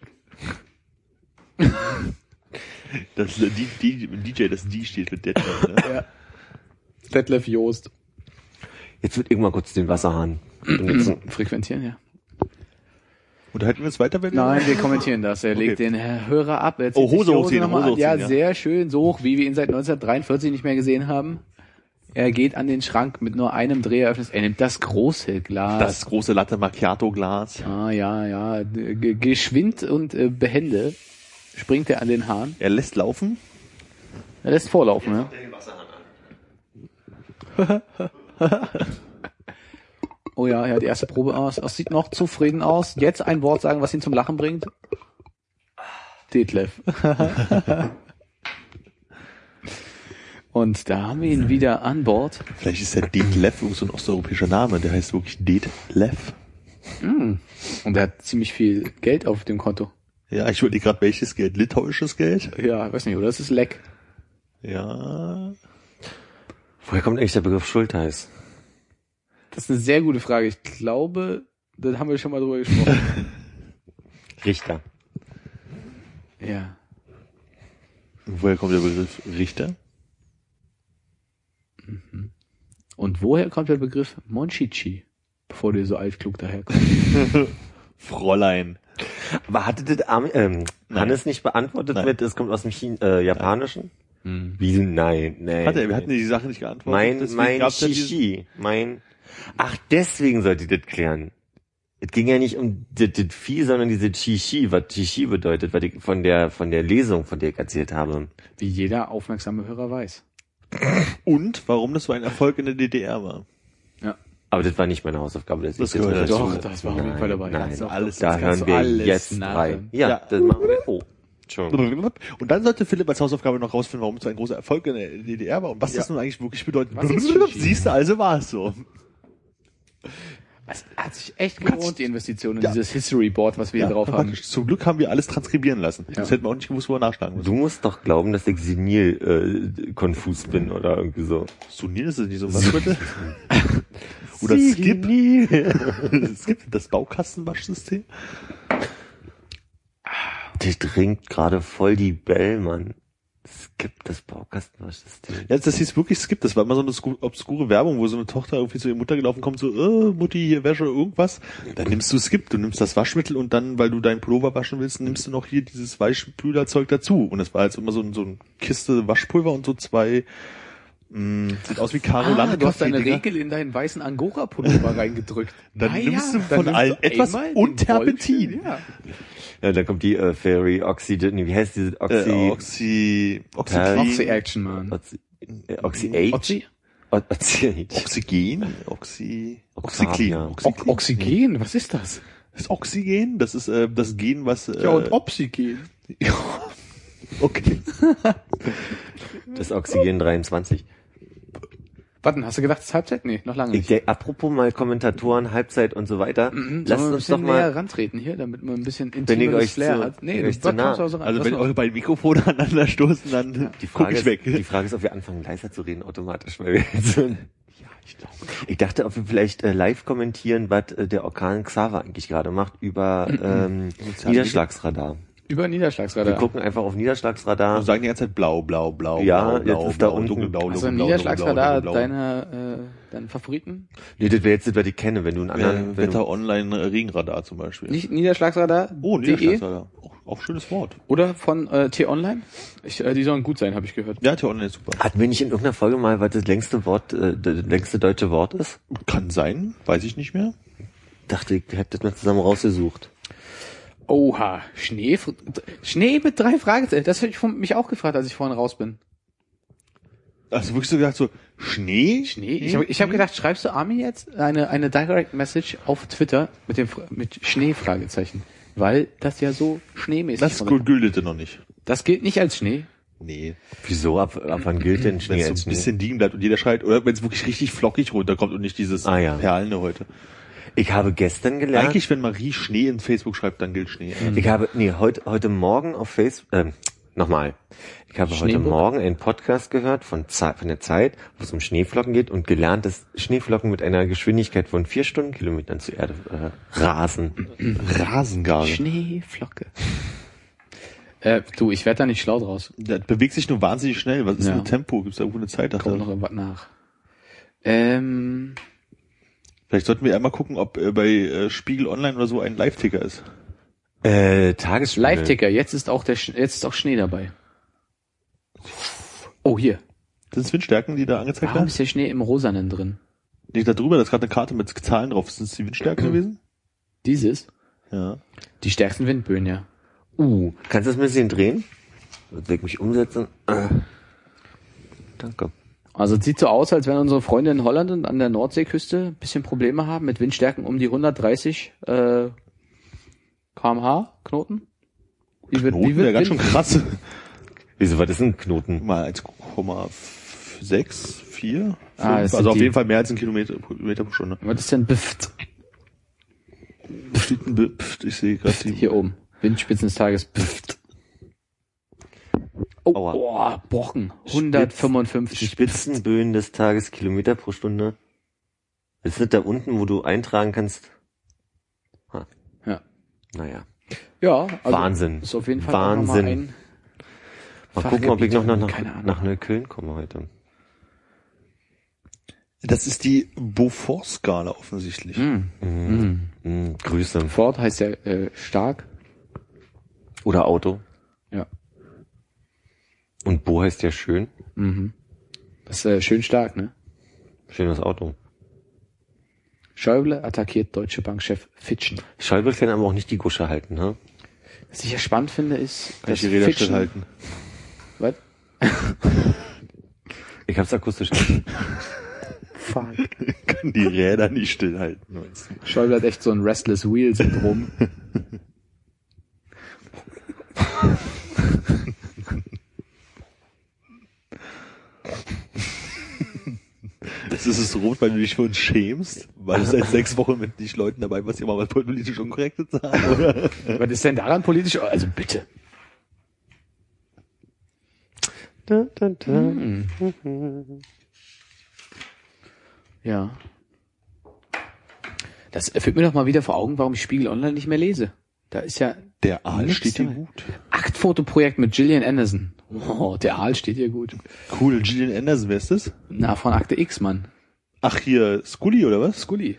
Das, die, die, DJ, das die steht für Detlef. Ne? Ja. Detlef Joost. Jetzt wird irgendwann kurz den Wasserhahn benutzen. Frequentieren, ja. Unterhalten wir uns weiter, wenn Nein, wir kommentieren das. Er legt Okay. den Hörer ab. Er zieht Oh, Hose die hochziehen, nochmal Hose an. Ja, hochziehen, ja. sehr schön, so hoch, wie wir ihn seit 1943 nicht mehr gesehen haben. Er geht an den Schrank mit nur einem Dreh eröffnet. Er nimmt das große Glas. Das große Latte Macchiato Glas. ah, ja, ja. G geschwind und äh, behende springt er an den Hahn. Er lässt laufen. Er lässt vorlaufen, ja. Oh ja, ja, die erste Probe aus. Es sieht noch zufrieden aus. Jetzt ein Wort sagen, was ihn zum Lachen bringt. Detlef. Und da haben wir ihn wieder an Bord. Vielleicht ist der Detlef so ein osteuropäischer Name. Der heißt wirklich Detlef. Und er hat ziemlich viel Geld auf dem Konto. Ja, ich wollte gerade welches Geld? Litauisches Geld? Ja, weiß nicht, oder? Das ist Leck. Ja. Woher kommt eigentlich der Begriff Schultheiß? Das ist eine sehr gute Frage. Ich glaube, da haben wir schon mal drüber gesprochen. Richter. ja. Woher kommt der Begriff Richter? Und woher kommt der Begriff Monchichi? Bevor du so altklug daherkommst. Fräulein. Aber hatte das ähm, Nein. Hannes nicht beantwortet Nein. mit, es kommt aus dem Chin äh, Japanischen? Wie? Nein, nein. Hat er, wir hatten die Sache nicht geantwortet. mein, mein Shishi. Mein, ach, deswegen sollte ich das klären. Es ging ja nicht um das, das Vieh, sondern diese Chi-Chi, was Chi-Chi bedeutet, was ich von der, von der Lesung, von der ich erzählt habe. Wie jeder aufmerksame Hörer weiß. Und warum das so ein Erfolg in der DDR war. Ja. Aber das war nicht meine Hausaufgabe. Das, Das gehört dazu. Doch, das war auf jeden Fall dabei. Nein, alles- da das hören wir alles jetzt nachhören. rein. Ja, Ja. das machen wir. Oh. Und dann sollte Philipp als Hausaufgabe noch rausfinden, warum es so ein großer Erfolg in der DDR war und was das nun eigentlich wirklich bedeutet. Siehst du, also war es so. Es hat sich echt gelohnt, die Investition in Ja. dieses History Board, was wir hier drauf haben. praktisch. Zum Glück haben wir alles transkribieren lassen. Das hätten wir auch nicht gewusst, wo wir nachschlagen müssen. Du musst doch glauben, dass ich senil äh, konfus bin oder irgendwie so. Sunil ist das nicht so was bitte? Oder Skip? Skip, das Baukastenwaschsystem? Der trinkt gerade voll die Bell, Mann. Es gibt das Baukastenwaschsystem. Ja, das hieß wirklich Skip. Das war immer so eine sku- obskure Werbung, wo so eine Tochter irgendwie zu ihrer Mutter gelaufen kommt, so, äh, Mutti, hier Wäsche, irgendwas. Dann nimmst du Skip, du nimmst das Waschmittel und dann, weil du deinen Pullover waschen willst, nimmst du noch hier dieses Weichspülerzeug dazu. Und das war jetzt immer so, ein- so eine Kiste Waschpulver und so zwei, mh, sieht aus wie Caroline. Ah, du hast deine Regel in deinen weißen Angora-Pullover reingedrückt. Dann Na nimmst ja, du dann von allen etwas und Terpentin. Ja. Ja, da kommt die äh, Fairy Oxy, wie heißt diese Oxy? Äh, Oxy, Perl- Oxy, Oxy-Action, Mann. Oxy, äh, Oxy Age? Oxy? Oxy Age. Oxygen, Oxy. Oxyclean. O Oxygen, was ist das? Das Oxygen, das ist äh, das Gen, was äh, Oxygen. okay. Das Oxygen 23. Warte, hast du gedacht, es ist Halbzeit? Nee, noch lange Ich, nicht. der, apropos mal Kommentatoren, Halbzeit und so weiter. Mhm, Lasst uns doch bisschen näher mal, rantreten hier, damit man ein bisschen Wenn ich intimeres euch Flair zu- hat. Nee, ich zu nah- also rein. Also wenn eure beiden Mikrofone aneinander stoßen, dann die guck Frage, ich ist, weg. die Frage ist, ob wir anfangen leiser zu reden automatisch, weil wir jetzt so ein, ich, ich dachte, ob wir vielleicht äh, live kommentieren, was äh, der Orkan Xaver eigentlich gerade macht über ähm, Niederschlagsradar. Über Wir Niederschlagsradar. gucken einfach auf Niederschlagsradar. Und sagen die ganze Zeit blau, blau, blau, Ja, blau, blau, jetzt ist da blau, unten- dunkelblau, Also dunkelblau, Niederschlagsradar, dunkelblau, deine, äh, deine Favoriten? Nee, das wäre jetzt das, was ich kenne, wenn du einen anderen, Äh, Wetter Online Regenradar zum Beispiel. Nicht Niederschlagsradar? oh, De? Niederschlagsradar. Auch, auch schönes Wort. Oder von äh, T-Online? Ich, äh, die sollen gut sein, habe ich gehört. Ja, T-Online ist super. hatten wir nicht in irgendeiner Folge mal, was das längste Wort, äh, das längste deutsche Wort ist? Kann sein, weiß ich nicht mehr. Dachte ich, wir hätten das mal zusammen rausgesucht. Oha, Schnee, Schnee mit drei Fragezeichen. Das habe ich von, mich auch gefragt, als ich vorhin raus bin. Also wirklich so gesagt so, Schnee? Schnee? Ich habe ich hab gedacht, schreibst du Armin jetzt eine, eine Direct Message auf Twitter mit dem mit Schnee-Fragezeichen? Weil das ja so schneemäßig Das von der- güldete noch nicht. Das gilt nicht als Schnee. Nee. Wieso? Ab, ab wann gilt denn Wenn Schnee es so ein bisschen liegen bleibt und jeder schreit, oder wenn es wirklich richtig flockig runterkommt und nicht dieses Ah, ja. Perlende heute. Ich habe gestern gelernt, Eigentlich, wenn Marie Schnee in Facebook schreibt, dann gilt Schnee. ich habe, nee, heute, heute Morgen auf Facebook, ähm, nochmal. Ich habe heute? Morgen einen Podcast gehört von, Ze- von der Zeit, wo es um Schneeflocken geht und gelernt, dass Schneeflocken mit einer Geschwindigkeit von vier Stundenkilometern zur Erde äh, rasen. Rasengarne. Schneeflocke. Äh, du, ich werde da nicht schlau draus. Das bewegt sich nur wahnsinnig schnell. Was ist Ja. mit Tempo? Gibt es da irgendwo eine Zeit? Kommt noch irgendwas nach. Ähm, Vielleicht sollten wir einmal gucken, ob äh, bei äh, Spiegel Online oder so ein Live-Ticker ist. Äh, Tagesspiegel. Live-Ticker, jetzt ist auch der Sch jetzt ist auch Schnee dabei. Oh, hier. Das sind Windstärken, die da angezeigt Warum werden? ist der Schnee im Rosanen drin? Nicht da drüber, da ist gerade eine Karte mit Zahlen drauf. Sind es die Windstärken gewesen? Dieses? Ja. Die stärksten Windböen, ja. Uh, kannst du das ein bisschen drehen? Wird ich mich umsetzen? Äh. Danke. Also es sieht so aus, als wenn unsere Freunde in Holland und an der Nordseeküste ein bisschen Probleme haben mit Windstärken um die 130 äh, kmh Knoten. Wie wird, Noten wie wäre wird ganz schön Wind- krass. Wieso, was ist ein Knoten? Mal 1,6, 4, Ah, das also auf die- jeden Fall mehr als ein Kilometer, Kilometer pro Stunde. Was ist denn Bift? Steht ein Be- Pft, Ich sehe gerade die. Hier oben. Windspitzen des Tages. Bift. Oh, Aua. oh, Brocken. 155. Spitzenböen des Tages, Kilometer pro Stunde. Ist nicht da unten, wo du eintragen kannst? Ha. Ja. Naja. Ja, also Wahnsinn. Ist auf jeden Fall Wahnsinn. mal ein Mal gucken, ob ich noch nach, nach, nach Neukölln komme heute. Das ist die Beaufort-Skala offensichtlich. Hm. Hm. Hm, Grüße. Ford heißt ja äh, stark. Oder Auto. Und Bo heißt ja schön. Mhm. Das ist äh, schön stark, ne? Schönes Auto. Schäuble attackiert Deutsche Bank-Chef Fitschen. Schäuble kann aber auch nicht die Gusche halten, ne? Was ich ja spannend finde, ist, Kann ich die Räder Fitschen- stillhalten? Was? Ich hab's akustisch. Fuck. Kann die Räder nicht stillhalten. Schäuble hat echt so ein Restless Wheel-Syndrom. Das ist es rot, weil du dich für uns schämst, weil du seit sechs Wochen mit dich Leuten dabei warst, die immer was politisch Unkorrektes sagen, oder? Was ist denn daran politisch? Also bitte. Da, da, da. Hm. Ja. Das führt mir doch mal wieder vor Augen, warum ich Spiegel Online nicht mehr lese. Da ist ja Der Aal steht dir gut. Aktfotoprojekt mit Gillian Anderson. Oh, der Aal steht hier gut. Cool, Gillian Anderson, wer ist das? Na, von Akte X, Mann. Ach, hier, Scully, oder was? Scully.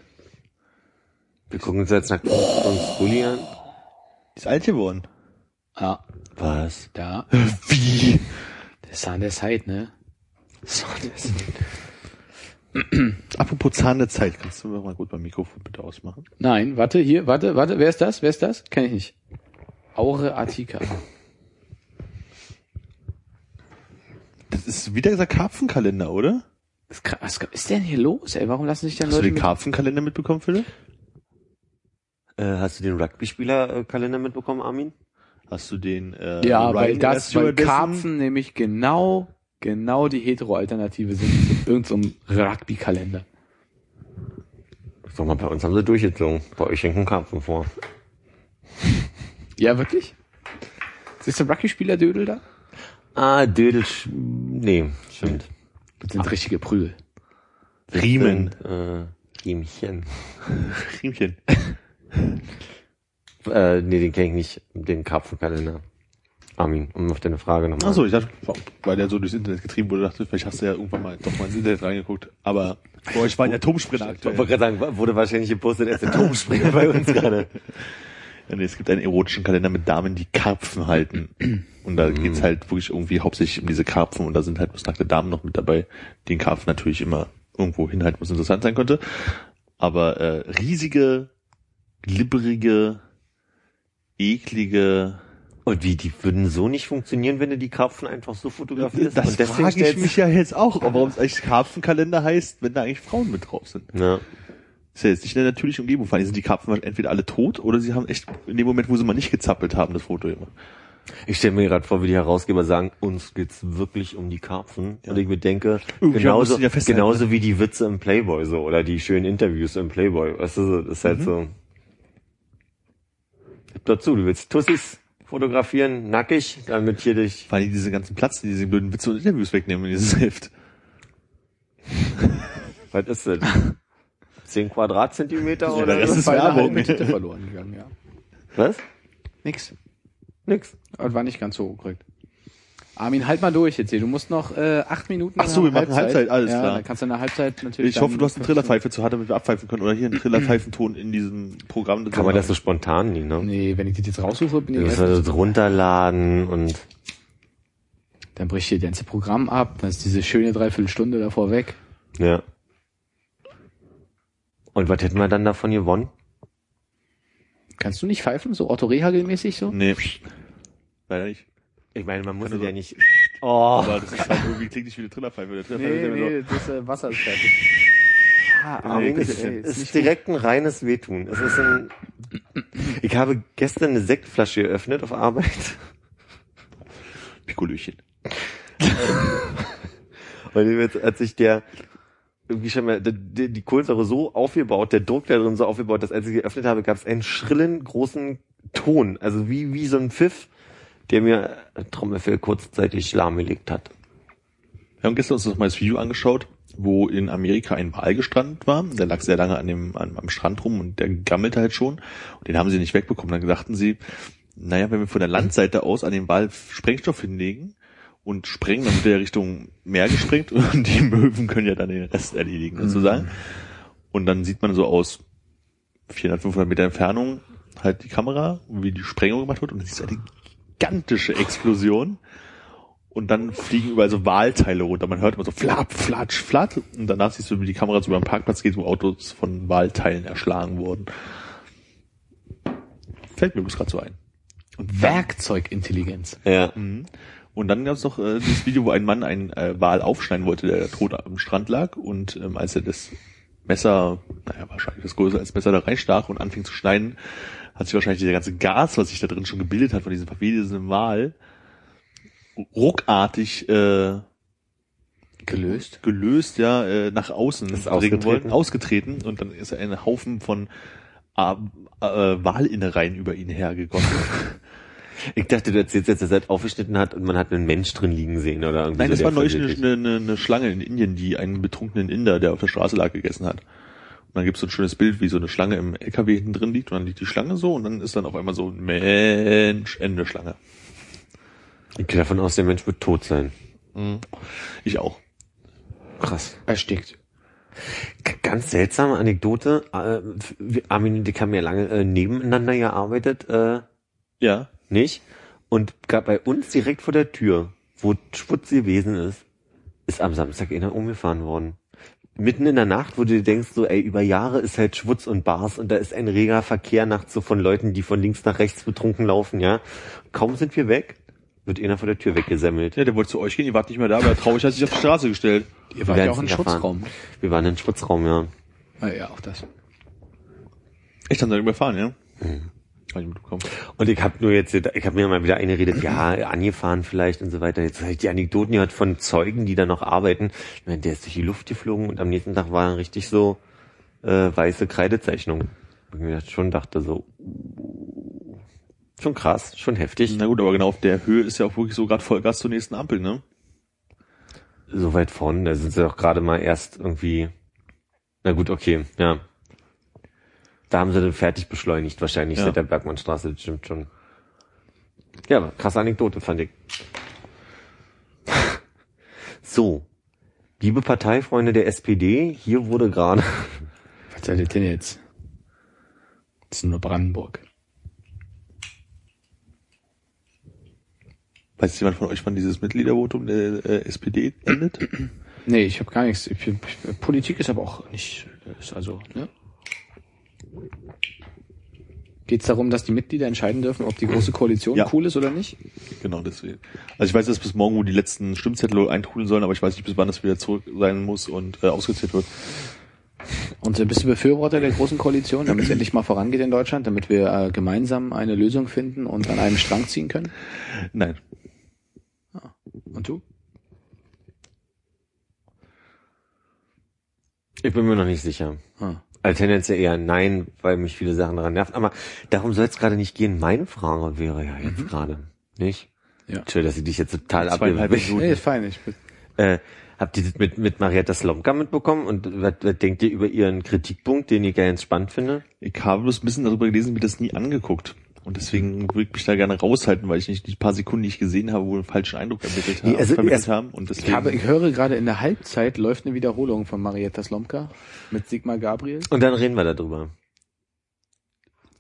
Wir gucken uns jetzt nach uns Uli an. Die ist alt geworden. Ja, Was? da. Wie? Der Zahn der Zeit, ne? So, das Apropos Zahn der Zeit, kannst du mir mal gut beim Mikrofon bitte ausmachen? Nein, warte, hier, warte, warte. Wer ist das? Wer ist das? Kenn ich nicht. Aure Artika. Das ist wieder dieser Karpfenkalender, oder? Was, was ist denn hier los, ey? Warum lassen sich denn Hast du Leute den mit Karpfenkalender mitbekommen, Philipp? Äh, hast du den Rugby-Spieler-Kalender mitbekommen, Armin? Hast du den äh, Ja, weil Ryan das, weil Karpfen nämlich genau, genau die Hetero-Alternative sind zu irgendeinem Rugby-Kalender. Sag mal, bei uns haben sie durchgezogen. Bei euch hängt ein Karpfen vor. Ja, wirklich? Ist der Rugby-Spieler-Dödel da? Ah, Dödel, nee, stimmt. Das sind richtige Prügel. Riemen. Äh, Riemchen. Riemchen. Äh, nee, den kenn ich nicht, den Karpfenkalender. Armin, um auf deine Frage nochmal. Achso, ich dachte, weil der so durchs Internet getrieben wurde, dachte ich, vielleicht hast du ja irgendwann mal doch mal ins Internet reingeguckt. Aber bei euch waren ja Turmsprinter Ich wollte aktuell. gerade sagen, wurde wahrscheinlich gepostet, erst der Turmspringer bei uns gerade. Ja, nee, es gibt einen erotischen Kalender mit Damen, die Karpfen halten. Und da geht's halt wirklich irgendwie hauptsächlich um diese Karpfen und da sind halt besagte Damen noch mit dabei, die den Karpfen natürlich immer irgendwo hinhalten, wo es interessant sein könnte. Aber äh, riesige, glibberige, eklige Und wie, die würden so nicht funktionieren, wenn du die Karpfen einfach so fotografierst? Das Und deswegen frage ich mich ja jetzt auch, warum es eigentlich Karpfenkalender heißt, wenn da eigentlich Frauen mit drauf sind. Ja. Ist ja jetzt nicht in der natürlichen Umgebung. Vor allem sind die Karpfen entweder alle tot oder sie haben echt in dem Moment, wo sie mal nicht gezappelt haben, das Foto immer. Ich stelle mir gerade vor, wie die Herausgeber sagen, uns geht's wirklich um die Karpfen. Ja. Und ich mir denke, Irgendjemand genauso, ja festhalten, genauso wie die Witze im Playboy so oder die schönen Interviews im Playboy. Weißt du, so, das ist halt so. Gib dazu, du willst Tussis fotografieren, nackig, damit hier dich. Vor allem diese ganzen Platzen, die diese blöden Witze und Interviews wegnehmen in dieses Heft. Was ist das? 10 Quadratzentimeter Ja, oder der Rest so? ist Werbung. verloren gegangen, ja. Was? Nix. Nix. Aber war nicht ganz so korrekt. Armin, halt mal durch jetzt hier. Du musst noch äh, acht Minuten. Ach so, wir machen Halbzeit, alles ja, klar. Dann kannst du in der Halbzeit natürlich. Ich hoffe, du hast eine Trillerpfeife zu hart, damit wir abpfeifen können. Oder hier einen Trillerpfeifenton in diesem Programm. Kann man das so spontan nie, ne? Nee, wenn ich das jetzt raussuche, bin Du ich musst erst- das runterladen und Dann bricht hier das ganze Programm ab. Dann ist diese schöne Dreiviertelstunde davor weg. ja. Und was hätten wir dann davon gewonnen? Kannst du nicht pfeifen, so Otto Rehagel-mäßig so? Nee. Leider nicht. Ich meine, man muss es ja nur- nicht. Oh. Aber das ist halt irgendwie, klingt nicht wie eine Trillerpfeife. Der Trillerpfeife ist ja immer so, das äh, Wasser ist fertig. Ah, Nee, es ist- es ist direkt ein reines Wehtun. Es ist ein. Ich habe gestern eine Sektflasche geöffnet auf Arbeit. Pikolöchen. Und jetzt hat sich der irgendwie schon mal die, die Kohlensäure so aufgebaut, der Druck da drin so aufgebaut, dass als ich geöffnet habe, gab es einen schrillen großen Ton, also wie wie so ein Pfiff, der mir Trommelfell kurzzeitig lahmgelegt hat. Wir haben gestern uns noch mal das Video angeschaut, wo in Amerika ein Wal gestrandet war. Der lag sehr lange an dem, an, am Strand rum und der gammelte halt schon. Und den haben sie nicht wegbekommen. Dann dachten sie, naja, wenn wir von der Landseite aus an den Wal Sprengstoff hinlegen und sprengen, dann wird er Richtung Meer gesprengt und die Möwen können ja dann den Rest erledigen, sozusagen. Und dann sieht man so aus 400, 500 Meter Entfernung halt die Kamera, wie die Sprengung gemacht wird und dann siehst du eine gigantische Explosion. Und dann fliegen überall so Walteile runter. Man hört immer so flapp, flatsch, flatt. Und danach siehst du, wie die Kamera so über den Parkplatz geht, wo Autos von Walteilen erschlagen wurden. Fällt mir bloß gerade so ein. Werkzeugintelligenz. Ja. Und dann gab es noch äh, dieses Video, wo ein Mann einen äh, Wal aufschneiden wollte, der tot am Strand lag. Und ähm, als er das Messer, naja, wahrscheinlich das größer als Messer da reinstach und anfing zu schneiden, hat sich wahrscheinlich dieser ganze Gas, was sich da drin schon gebildet hat von diesem verwesenden Wal, ruckartig äh, Gelöst. gelöst, ja, äh, nach außen Ist ausgetreten? wollen, ausgetreten und dann ist ein Haufen von äh, äh, Walinnereien über ihn hergegossen. Ich dachte, du erzählst jetzt, dass er aufgeschnitten hat und man hat einen Mensch drin liegen sehen oder irgendwie Nein, so, das war neulich eine, eine, eine Schlange in Indien, die einen betrunkenen Inder, der auf der Straße lag, gegessen hat. Und dann gibt's so ein schönes Bild, wie so eine Schlange im LKW hinten drin liegt und dann liegt die Schlange so und dann ist dann auf einmal so Mensch, Ende Schlange. Ich gehe davon aus, der Mensch wird tot sein. Ich auch. Krass. Erstickt. Ganz seltsame Anekdote. Äh, wir- Armin und ich haben ja lange äh, nebeneinander gearbeitet, äh, Ja. nicht? Und gab bei uns direkt vor der Tür, wo Schwutz gewesen ist, ist am Samstag einer umgefahren worden. Mitten in der Nacht, wo du dir denkst, so, ey, über Jahre ist halt Schwutz und Bars und da ist ein reger Verkehr nachts so von Leuten, die von links nach rechts betrunken laufen, ja. Kaum sind wir weg, wird einer vor der Tür weggesemmelt. Ja, der wollte zu euch gehen, ihr wart nicht mehr da, aber traurig hat sich auf die Straße gestellt. Ihr wart Wir ja auch im erfahren. Schutzraum. Wir waren im Schutzraum, ja. Ah, ja, auch das. Echt, dann seid ihr überfahren, ja? Ich mitbekommen. Und ich habe nur jetzt, ich habe mir mal wieder eingeredet, ja, angefahren vielleicht und so weiter. Jetzt habe ich die Anekdoten gehört von Zeugen, die da noch arbeiten. Der ist durch die Luft geflogen und am nächsten Tag war richtig so äh, weiße Kreidezeichnung. Und ich mir schon dachte so, schon krass, schon heftig. Na gut, aber genau auf der Höhe ist ja auch wirklich so gerade Vollgas zur nächsten Ampel, ne? So weit vorne, da sind sie doch gerade mal erst irgendwie. Na gut, okay, ja. Da haben sie dann fertig beschleunigt, wahrscheinlich Ja. seit der Bergmannstraße, das stimmt schon. Ja, krasse Anekdote, fand ich. so. Liebe Parteifreunde der SPD, hier wurde gerade, Was seid ihr denn jetzt? Das ist nur Brandenburg. Weiß jemand von euch, wann dieses Mitgliedervotum der äh, SPD endet? Nee, ich habe gar nichts. Ich, ich, Politik ist aber auch nicht, ist also, ne? Geht es darum, dass die Mitglieder entscheiden dürfen, ob die große Koalition Ja. cool ist oder nicht? Genau, deswegen. Also ich weiß, dass bis morgen wo die letzten Stimmzettel eintrudeln sollen, aber ich weiß nicht, bis wann das wieder zurück sein muss und äh, ausgezählt wird. Und äh, bist du Befürworter der großen Koalition, damit es endlich mal vorangeht in Deutschland, damit wir äh, gemeinsam eine Lösung finden und an einem Strang ziehen können? Nein. Und du? ich bin mir noch nicht sicher. Also tendenziell eher nein, weil mich viele Sachen daran nerven. Aber darum soll es gerade nicht gehen. Meine Frage wäre ja jetzt gerade, nicht? Ja. Entschuldigung, dass ich dich jetzt total. Minuten. Nee, ist fein. Ich bin, Äh, habt ihr das mit, mit Marietta Slomka mitbekommen? Und was, was denkt ihr über ihren Kritikpunkt, den ich ganz spannend finde? Ich habe bloß ein bisschen darüber gelesen, wie das nie angeguckt. Und deswegen würde ich mich da gerne raushalten, weil ich nicht die paar Sekunden, die ich gesehen habe, wohl einen falschen Eindruck ermittelt Nee, also vermittelt erst- haben. Und deswegen, ich, habe, ich höre gerade in der Halbzeit läuft eine Wiederholung von Marietta Slomka mit Sigmar Gabriel. Und dann reden wir darüber.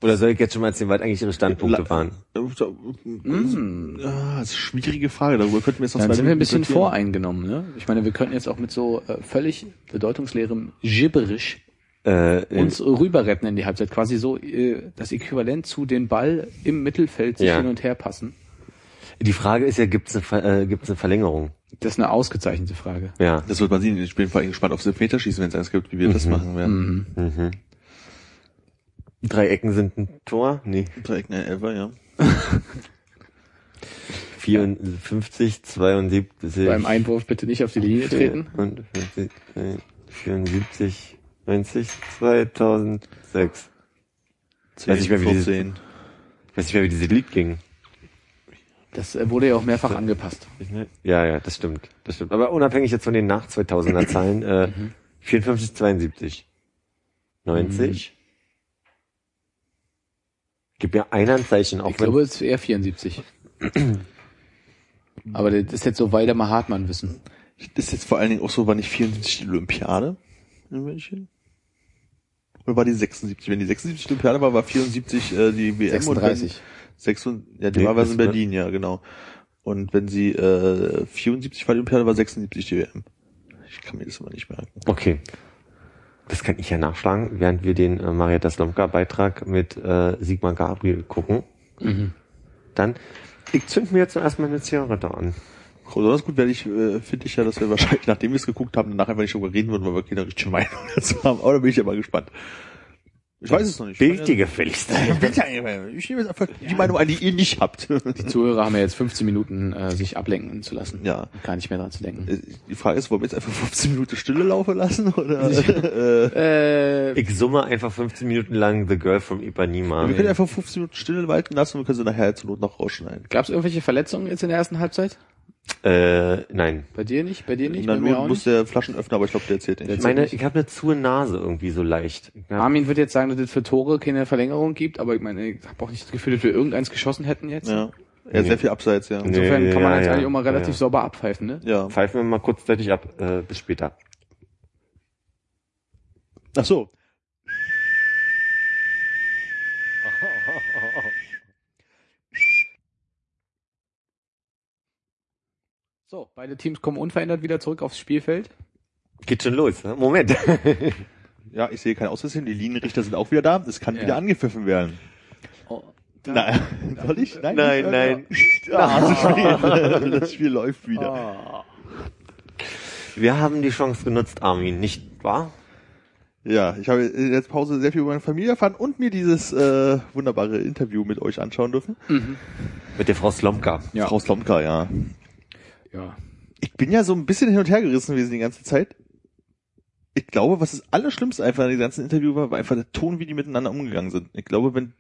Oder soll ich jetzt schon mal erzählen, was eigentlich ihre Standpunkte La- waren? Mm. Ja, das ist eine schwierige Frage. Darüber könnten wir jetzt noch Dann zwei sind wir ein bisschen voreingenommen. Ne? Ich meine, wir könnten jetzt auch mit so äh, völlig bedeutungsleerem Gibberisch Äh, uns rüber retten in die Halbzeit. Quasi so äh, das Äquivalent zu den Ball im Mittelfeld sich Ja. hin und her passen. die Frage ist ja, gibt's eine, äh, gibt's eine Verlängerung? Das ist eine ausgezeichnete Frage. Ja. Das wird man sehen. Ich bin vor allem gespannt aufs Elfmeterschießen, wenn es eins gibt, wie wir das machen werden. Mhm. Mhm. Drei Ecken sind ein Tor? Nee. Dreieck, ne, Elfer, ja. 54, 72. Beim Einwurf bitte nicht auf die Linie treten. 54, 74, 90, 2006. Zehn, Weiß nicht mehr, wie dieses- 14. Ich weiß nicht mehr, wie dieses Lied ging. Das äh, wurde ja auch mehrfach angepasst. Ja, ja, das stimmt. Das stimmt. Aber unabhängig jetzt von den nach 2000er Zahlen, äh, Mhm. 54, 72. 90. Gib mir ein Handzeichen, auch Ich glaube, es ist eher 74. Aber das ist jetzt so Waldemar Hartmann wissen. Das ist jetzt vor allen Dingen auch so, war nicht 74 die Olympiade in München? Oder war die 76? Wenn die 76 Olympiade war, war 74 äh, die WM und 36. dann 6, ja, die Nee, war was in war- Berlin, ja, genau. Und wenn sie äh, 74 war die Olympiade, war 76 die WM. Ich kann mir das immer nicht merken. Okay. Das kann ich ja nachschlagen, während wir den äh, Marietta Slomka-Beitrag mit äh, Sigmar Gabriel gucken. Mhm. Dann, ich zünd mir jetzt erstmal eine Zigarette an. Besonders gut werde ich, äh, finde ich ja, dass wir wahrscheinlich, nachdem wir es geguckt haben, danach einfach nicht darüber reden würden, weil wir keine richtige Meinung dazu haben. Aber da bin ich ja mal gespannt. Ich weiß es noch nicht. Bild dir gefälligst. Ich nehme jetzt einfach die Meinung an, die ihr nicht habt. Die Zuhörer haben ja jetzt 15 Minuten, äh, sich ablenken zu lassen. Ja. Gar nicht mehr dran zu denken. Die Frage ist, wollen wir jetzt einfach 15 Minuten Stille laufen lassen? Oder? äh, Äh, Ich summe einfach 15 Minuten lang The Girl from Ipanema. wir können einfach 15 Minuten Stille walten lassen und wir können sie nachher zur Not noch rausschneiden. Gab es irgendwelche Verletzungen jetzt in der ersten Halbzeit? Äh, nein. Bei dir nicht? Bei dir nicht? Na, Bei mir nur auch muss nicht? der Flaschenöffner, aber ich glaube, der erzählt nicht. Ich meine, ich habe eine zu Nase irgendwie so leicht. Armin wird jetzt sagen, dass es für Tore keine Verlängerung gibt, aber ich meine, ich habe auch nicht das Gefühl, dass wir irgendeins geschossen hätten jetzt. ja. Ja, sehr viel abseits, ja. Insofern Nee, kann man ja, jetzt ja. eigentlich auch mal relativ Ja. sauber abpfeifen, ne? Ja. Pfeifen wir mal kurzzeitig ab. Äh, bis später. Ach so. So, beide Teams kommen unverändert wieder zurück aufs Spielfeld. Geht schon los. ne? Moment. Ja, ich sehe kein Ausversehen. Die Linienrichter sind auch wieder da. Es kann Ja. wieder angepfiffen werden. Oh, Nein, soll ich? Nein, Nein, nicht? nein. Ah, spät. Das Spiel läuft wieder. Ah. Wir haben die Chance genutzt, Armin, nicht wahr? Ja, ich habe in der Pause sehr viel über meine Familie erfahren und mir dieses äh, wunderbare Interview mit euch anschauen dürfen. Mit der Frau Slomka. Ja. Frau Slomka, ja. Ja. Ich bin ja so ein bisschen hin und her gerissen gewesen die ganze Zeit. Ich glaube, was das Allerschlimmste einfach an dem ganzen Interview war, war einfach der Ton, wie die miteinander umgegangen sind. Ich glaube, wenn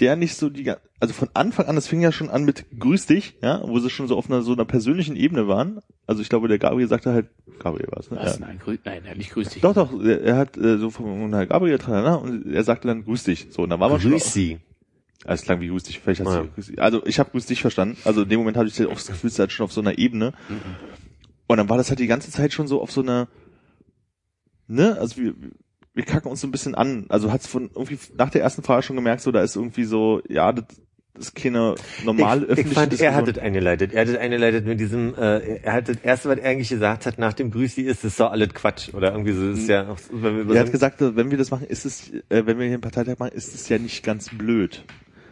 der nicht so die, also von Anfang an, das fing ja schon an mit Grüß dich, ja, wo sie schon so auf einer so einer persönlichen Ebene waren. Also ich glaube, der Gabriel sagte halt, Gabriel war es, ne? Was? Ja. Nein, grü nein, nein, nicht grüß dich. Doch, doch, er, er hat äh, so von Herr Gabriel und er sagte dann Grüß dich. So, und da war man schon. Grüß Sie. Also es klang wie Grüß dich, vielleicht hast du ja. Also ich habe Grüß dich verstanden. Also in dem Moment hatte ich auch das Gefühl, es ist halt schon auf so einer Ebene. Und dann war das halt die ganze Zeit schon so auf so einer, ne, also wir, wir kacken uns so ein bisschen an. Also hat's von irgendwie nach der ersten Frage schon gemerkt, so da ist irgendwie so, ja, das, das ist keine normale ich, öffentliche ich fand, er Diskussion. hat es eingeleitet. Er hat es eingeleitet mit diesem, äh, er hat das erste, was er eigentlich gesagt hat, nach dem Grüß Sie ist, das ist doch alles Quatsch. Oder irgendwie so, das ist ja auch, so, wenn wir Er hat gesagt, wenn wir das machen, ist es, äh, wenn wir hier einen Parteitag machen, ist es ja nicht ganz blöd.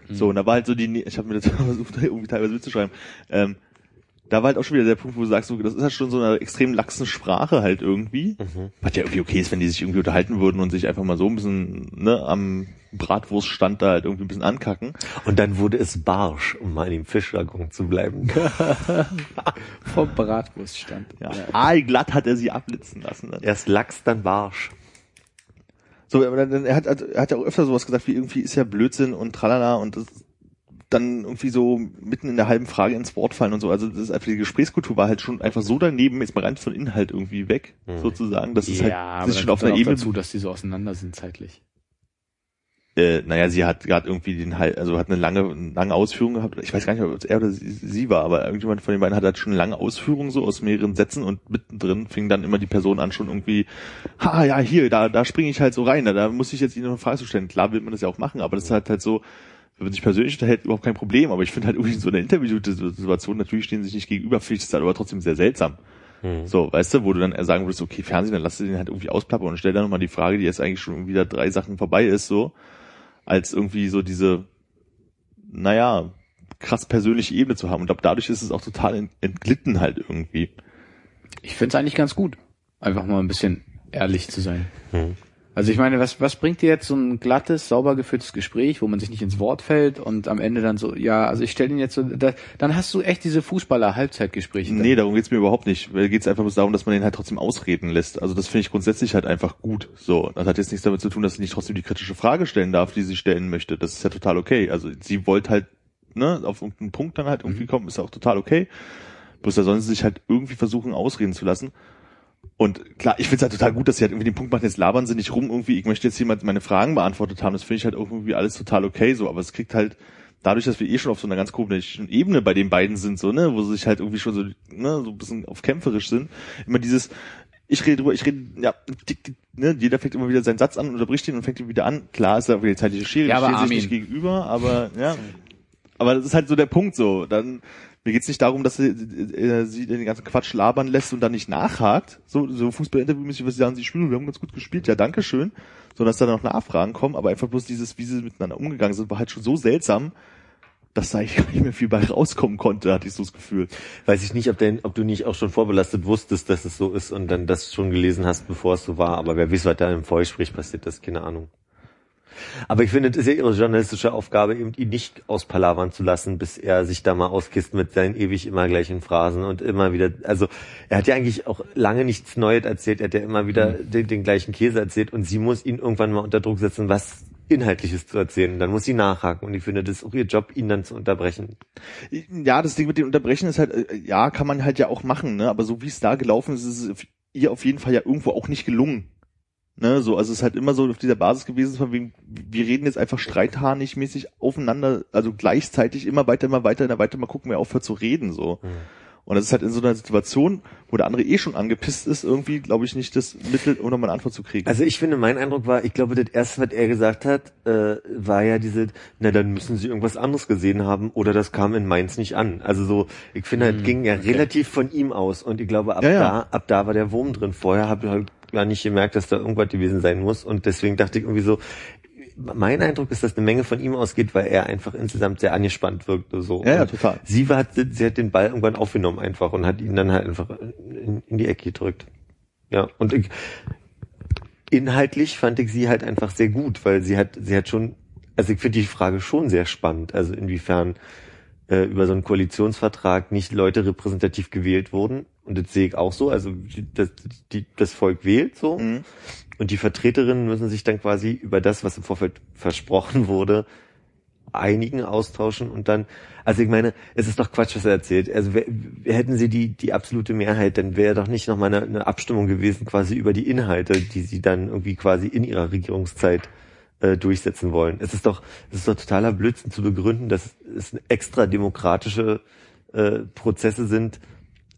So, und da war halt so die, ich habe mir das versucht, irgendwie teilweise mitzuschreiben, ähm, da war halt auch schon wieder der Punkt, wo du sagst, so, das ist halt schon so eine extrem laxen Sprache halt irgendwie. Was ja irgendwie okay ist, wenn die sich irgendwie unterhalten würden und sich einfach mal so ein bisschen ne, am Bratwurststand da halt irgendwie ein bisschen ankacken. Und dann wurde es barsch, um mal in dem Fischjargon zu bleiben. Vom Bratwurststand. Ja. Aalglatt hat er sie abblitzen lassen. Dann. Erst Lachs, dann barsch. So, aber dann, er hat, er hat ja auch öfter sowas gesagt, wie irgendwie ist ja Blödsinn und tralala und das dann irgendwie so mitten in der halben Frage ins Wort fallen und so. Also das ist einfach die Gesprächskultur war halt schon einfach so daneben, jetzt mal rein von Inhalt irgendwie weg, sozusagen. Das ist ja, halt das ist schon auf einer Ebene. dazu, dass die so auseinander sind zeitlich. Äh, naja, sie hat gerade irgendwie den halt, also hat eine lange, lange Ausführung gehabt. Ich weiß gar nicht, ob es er oder sie, sie war, aber irgendjemand von den beiden hat halt schon eine lange Ausführung so aus mehreren Sätzen und mittendrin fing dann immer die Person an schon irgendwie, ha ja hier, da da springe ich halt so rein, da, da muss ich jetzt ihnen noch eine Frage zu stellen. Klar will man das ja auch machen, aber das ist halt halt so, wenn man sich persönlich unterhält, überhaupt kein Problem. Aber ich finde halt irgendwie so einer Interviewsituation, natürlich stehen sie sich nicht gegenüber, finde ich das halt aber trotzdem sehr seltsam. So, weißt du, wo du dann sagen würdest, okay, Fernsehen, dann lass du den halt irgendwie ausplappern und stell dann nochmal die Frage, die jetzt eigentlich schon wieder drei Sachen vorbei ist, so, als irgendwie so diese, naja, krass persönliche Ebene zu haben. Und ab dadurch ist es auch total ent entglitten halt irgendwie. Ich finde es eigentlich ganz gut, einfach mal ein bisschen ehrlich zu sein. Hm. Also ich meine, was, was bringt dir jetzt so ein glattes, sauber geführtes Gespräch, wo man sich nicht ins Wort fällt und am Ende dann so, ja, also ich stelle den jetzt so, da, dann hast du echt diese Fußballer-Halbzeitgespräche. Nee, darum geht's mir überhaupt nicht. Da geht's einfach bloß darum, dass man den halt trotzdem ausreden lässt. Also das finde ich grundsätzlich halt einfach gut. So, das hat jetzt nichts damit zu tun, dass sie nicht trotzdem die kritische Frage stellen darf, die sie stellen möchte. Das ist ja total okay. Also sie wollte halt, ne, auf irgendeinen Punkt dann halt irgendwie kommen, ist ja auch total okay. Bloß da sollen sie sich halt irgendwie versuchen, ausreden zu lassen. Und klar, ich finde es halt total gut, dass sie halt irgendwie den Punkt machen, jetzt labern sie nicht rum, irgendwie, ich möchte jetzt jemand meine Fragen beantwortet haben. Das finde ich halt irgendwie alles total okay so, aber es kriegt halt, dadurch, dass wir eh schon auf so einer ganz komischen Ebene bei den beiden sind, so, ne, wo sie sich halt irgendwie schon so, ne, so ein bisschen auf kämpferisch sind, immer dieses, ich rede drüber, ich rede, ja, dick, dick, ne, jeder fängt immer wieder seinen Satz an, unterbricht ihn und fängt ihn wieder an. Klar ist da wieder die zeitliche Schere, Ja, stehen sich nicht gegenüber, aber, ja. Aber das ist halt so der Punkt so, dann, Mir geht's nicht darum, dass sie, äh, sie den ganzen Quatsch labern lässt und dann nicht nachhakt. So, so Fußballinterviewmäßig, was sie sagen, sie spielen, wir haben ganz gut gespielt, ja, danke schön. Sondern dass da noch Nachfragen kommen, aber einfach bloß dieses, wie sie miteinander umgegangen sind, war halt schon so seltsam, dass da eigentlich gar nicht mehr viel bei rauskommen konnte, hatte ich so das Gefühl. Weiß ich nicht, ob, denn, ob du nicht auch schon vorbelastet wusstest, dass es so ist und dann das schon gelesen hast, bevor es so war. Aber wer weiß, was da im Vorgespräch passiert ist, keine Ahnung. Aber ich finde, es ist ja ihre journalistische Aufgabe, eben ihn nicht aus Palavern zu lassen, bis er sich da mal auskisst mit seinen ewig immer gleichen Phrasen und immer wieder, also er hat ja eigentlich auch lange nichts Neues erzählt, er hat ja immer wieder den, den gleichen Käse erzählt und sie muss ihn irgendwann mal unter Druck setzen, was Inhaltliches zu erzählen. Dann muss sie nachhaken und ich finde, das ist auch ihr Job, ihn dann zu unterbrechen. Ja, das Ding mit dem Unterbrechen ist halt, äh, ja, kann man halt ja auch machen, ne? Aber so wie es da gelaufen ist, ist es ihr auf jeden Fall ja irgendwo auch nicht gelungen. Ne, so, also es ist halt immer so auf dieser Basis gewesen, von wegen, wir reden jetzt einfach streitharnig mäßig aufeinander, also gleichzeitig immer weiter, immer weiter, immer weiter, mal gucken, wer aufhört zu reden, so. Mhm. Und das ist halt in so einer Situation, wo der andere eh schon angepisst ist, irgendwie, glaube ich, nicht das Mittel, um nochmal eine Antwort zu kriegen. Also ich finde, mein Eindruck war, ich glaube, das erste, was er gesagt hat, äh, war ja diese, na dann müssen sie irgendwas anderes gesehen haben oder das kam in Mainz nicht an. Also so, ich finde, das ging ja relativ von ihm aus und ich glaube, ab Ja, ja. da, ab da war der Wurm drin. Vorher habe ich halt gar nicht gemerkt, dass da irgendwas gewesen sein muss und deswegen dachte ich irgendwie so, mein Eindruck ist, dass eine Menge von ihm ausgeht, weil er einfach insgesamt sehr angespannt wirkte. So. Ja, ja, total. Sie war, sie hat den Ball irgendwann aufgenommen einfach und hat ihn dann halt einfach in, in die Ecke gedrückt. Ja, und ich, inhaltlich fand ich sie halt einfach sehr gut, weil sie hat, sie hat schon, also ich finde die Frage schon sehr spannend, also inwiefern äh, über so einen Koalitionsvertrag nicht Leute repräsentativ gewählt wurden. Und das sehe ich auch so, also das, die, das Volk wählt so. Mhm. Und die Vertreterinnen müssen sich dann quasi über das, was im Vorfeld versprochen wurde, einigen, austauschen und dann, also ich meine, es ist doch Quatsch, was er erzählt. Also hätten sie die, die absolute Mehrheit, dann wäre doch nicht nochmal eine, eine Abstimmung gewesen quasi über die Inhalte, die sie dann irgendwie quasi in ihrer Regierungszeit äh, durchsetzen wollen. Es ist doch, es ist doch totaler Blödsinn zu begründen, dass es extra demokratische äh, Prozesse sind,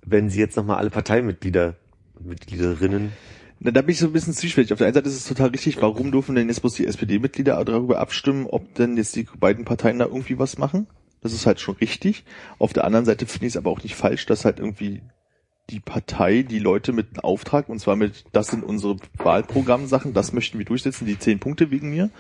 wenn sie jetzt nochmal alle Parteimitglieder Mitgliederinnen Na, da bin ich so ein bisschen zwiespältig. Auf der einen Seite ist es total richtig, warum dürfen denn jetzt bloß die SPD-Mitglieder darüber abstimmen, ob denn jetzt die beiden Parteien da irgendwie was machen? Das ist halt schon richtig. Auf der anderen Seite finde ich es aber auch nicht falsch, dass halt irgendwie die Partei die Leute mit einem Auftrag, und zwar mit, das sind unsere Wahlprogrammsachen, das möchten wir durchsetzen, die zehn Punkte wegen mir.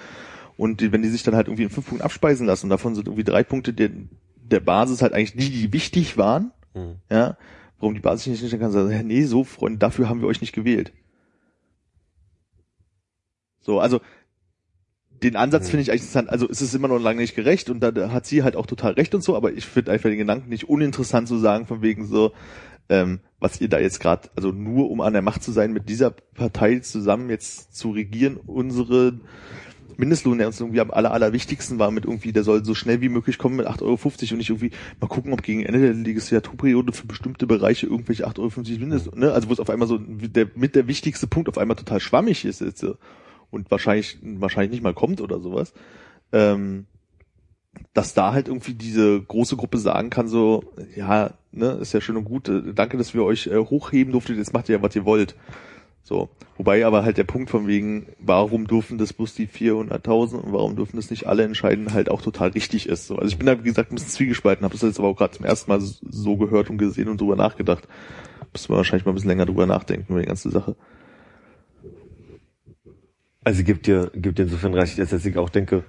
Und die, wenn die sich dann halt irgendwie in fünf Punkten abspeisen lassen, und davon sind irgendwie drei Punkte der, der Basis halt eigentlich die, die wichtig waren, hm. ja, warum die Basis nicht nicht kann sagen, nee, so Freunde, dafür haben wir euch nicht gewählt. So, also den Ansatz finde ich eigentlich interessant. Also es ist immer noch lange nicht gerecht und da, hat sie halt auch total recht und so, aber ich finde einfach den Gedanken nicht uninteressant zu sagen, von wegen so, ähm, was ihr da jetzt gerade, also nur um an der Macht zu sein, mit dieser Partei zusammen jetzt zu regieren, unsere Mindestlohn, der uns irgendwie am aller, allerwichtigsten war, mit irgendwie, der soll so schnell wie möglich kommen mit 8,50 Euro und nicht irgendwie mal gucken, ob gegen Ende der Legislaturperiode für bestimmte Bereiche irgendwelche 8,50 Euro Mindest, ne? Also wo es auf einmal so der, mit der wichtigste Punkt auf einmal total schwammig ist jetzt, so. Und wahrscheinlich, wahrscheinlich nicht mal kommt oder sowas. Ähm, dass da halt irgendwie diese große Gruppe sagen kann, so, ja, ne, ist ja schön und gut, äh, danke, dass wir euch äh, hochheben durftet, jetzt macht ihr ja, was ihr wollt. So. Wobei aber halt der Punkt von wegen, warum dürfen das bloß die 400.000 und warum dürfen das nicht alle entscheiden, halt auch total richtig ist. So. Also ich bin da, wie gesagt, ein bisschen zwiegespalten, habe das jetzt aber auch gerade zum ersten Mal so gehört und gesehen und drüber nachgedacht. Müssen wir wahrscheinlich mal ein bisschen länger drüber nachdenken über die ganze Sache. Also gibt dir, gibt dir insofern recht, dass ich auch denke,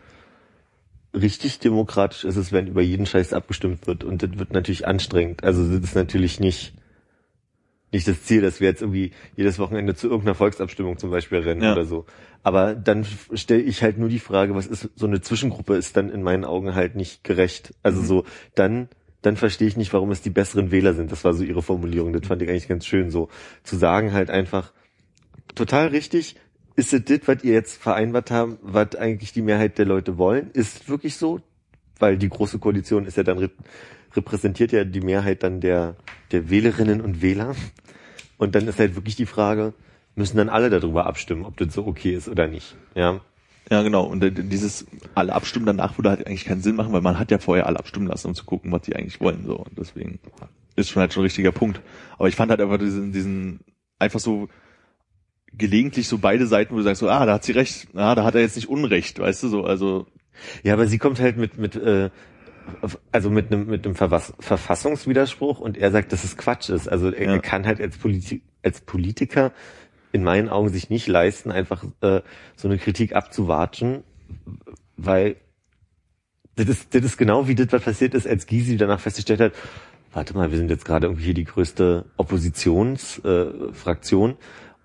richtig demokratisch ist es, wenn über jeden Scheiß abgestimmt wird. Und das wird natürlich anstrengend. Also das ist natürlich nicht, nicht das Ziel, dass wir jetzt irgendwie jedes Wochenende zu irgendeiner Volksabstimmung zum Beispiel rennen Ja. oder so. Aber dann stelle ich halt nur die Frage, was ist so eine Zwischengruppe ist dann in meinen Augen halt nicht gerecht. Also so, dann, dann verstehe ich nicht, warum es die besseren Wähler sind. Das war so ihre Formulierung. Das fand ich eigentlich ganz schön so. Zu sagen halt einfach, total richtig. Ist es das, was ihr jetzt vereinbart habt, was eigentlich die Mehrheit der Leute wollen? Ist es wirklich so? Weil die große Koalition ist ja dann rep repräsentiert ja die Mehrheit dann der, der Wählerinnen und Wähler. Und dann ist halt wirklich die Frage, müssen dann alle darüber abstimmen, ob das so okay ist oder nicht. Ja. Ja, genau. Und dieses alle abstimmen danach würde halt eigentlich keinen Sinn machen, weil man hat ja vorher alle abstimmen lassen, um zu gucken, was die eigentlich wollen. So. Und deswegen ist schon halt schon ein richtiger Punkt. Aber ich fand halt einfach diesen, diesen einfach so gelegentlich so beide Seiten, wo du sagst so, ah, da hat sie recht, ah, da hat er jetzt nicht Unrecht, weißt du so, also Ja, aber sie kommt halt mit, mit, äh, also mit einem mit einem Verfass Verfassungswiderspruch und er sagt, dass es Quatsch ist. Also er Ja. kann halt als, Politi als Politiker in meinen Augen sich nicht leisten, einfach äh, so eine Kritik abzuwatschen, weil das ist, das ist genau wie das, was passiert ist, als Gysi danach festgestellt hat, warte mal, wir sind jetzt gerade irgendwie hier die größte Oppositionsfraktion äh,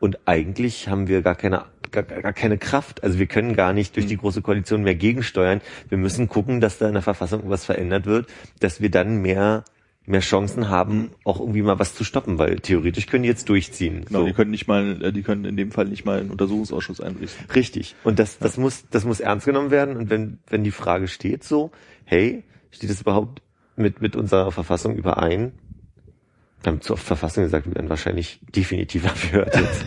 und eigentlich haben wir gar keine, gar, gar keine Kraft. Also wir können gar nicht durch die große Koalition mehr gegensteuern. Wir müssen gucken, dass da in der Verfassung was verändert wird, dass wir dann mehr mehr Chancen haben, auch irgendwie mal was zu stoppen, weil theoretisch können die jetzt durchziehen. Genau, So. die können nicht mal, äh, die können in dem Fall nicht mal einen Untersuchungsausschuss einrichten. Richtig. Und das, das muss, das muss ernst genommen werden. Und wenn, wenn die Frage steht so, hey, steht das überhaupt mit, mit unserer Verfassung überein? Wir haben zu oft Verfassung gesagt, wir werden wahrscheinlich definitiv abgehört jetzt.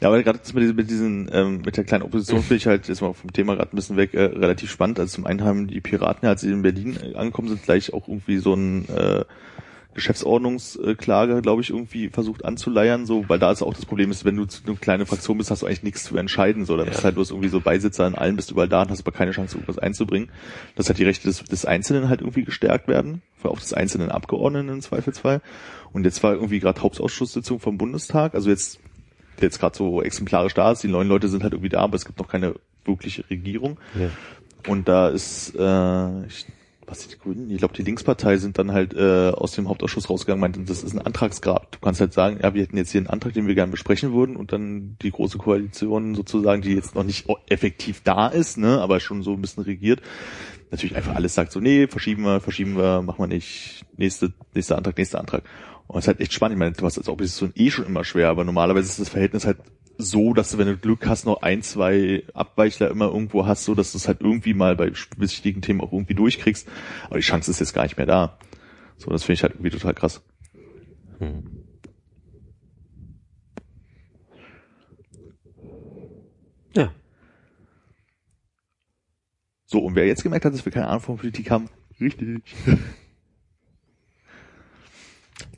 Ja, aber gerade mit, diesen- mit diesen, ähm, mit der kleinen Opposition finde ich halt, jetzt mal vom Thema gerade ein bisschen weg, äh, relativ spannend. Also zum einen haben die Piraten, als sie in Berlin äh, angekommen sind, gleich auch irgendwie so ein äh, Geschäftsordnungsklage, glaube ich, irgendwie versucht anzuleiern, so, weil da ist auch das Problem ist, wenn du eine kleine Fraktion bist, hast du eigentlich nichts zu entscheiden, so, dann bist Ja. halt bloß irgendwie so Beisitzer in allen, bist überall da und hast aber keine Chance, irgendwas einzubringen. Dass halt die Rechte des, des Einzelnen halt irgendwie gestärkt werden, auch des einzelnen Abgeordneten im Zweifelsfall. Und jetzt war irgendwie gerade Hauptausschusssitzung vom Bundestag, also jetzt der jetzt gerade so exemplarisch da ist. Die neuen Leute sind halt irgendwie da, aber es gibt noch keine wirkliche Regierung. Ja. Und da ist, äh, ich, was die Grünen, ich glaube die Linkspartei sind dann halt äh, aus dem Hauptausschuss rausgegangen, meinten, das ist ein Antragsgrab. Du kannst halt sagen, ja, wir hätten jetzt hier einen Antrag, den wir gerne besprechen würden und dann die große Koalition sozusagen, die jetzt noch nicht effektiv da ist, ne, aber schon so ein bisschen regiert, natürlich einfach alles sagt so, nee, verschieben wir, verschieben wir, machen wir nicht, nächste, nächster Antrag, nächster Antrag. Und es ist halt echt spannend. Ich meine, du hast als Opposition eh schon immer schwer, aber normalerweise ist das Verhältnis halt so, dass du, wenn du Glück hast, noch ein, zwei Abweichler immer irgendwo hast, so dass du es halt irgendwie mal bei wichtigen Themen auch irgendwie durchkriegst. Aber die Chance ist jetzt gar nicht mehr da. So, das finde ich halt irgendwie total krass. Hm. Ja. So, und wer jetzt gemerkt hat, dass wir keine Ahnung von Politik haben, richtig.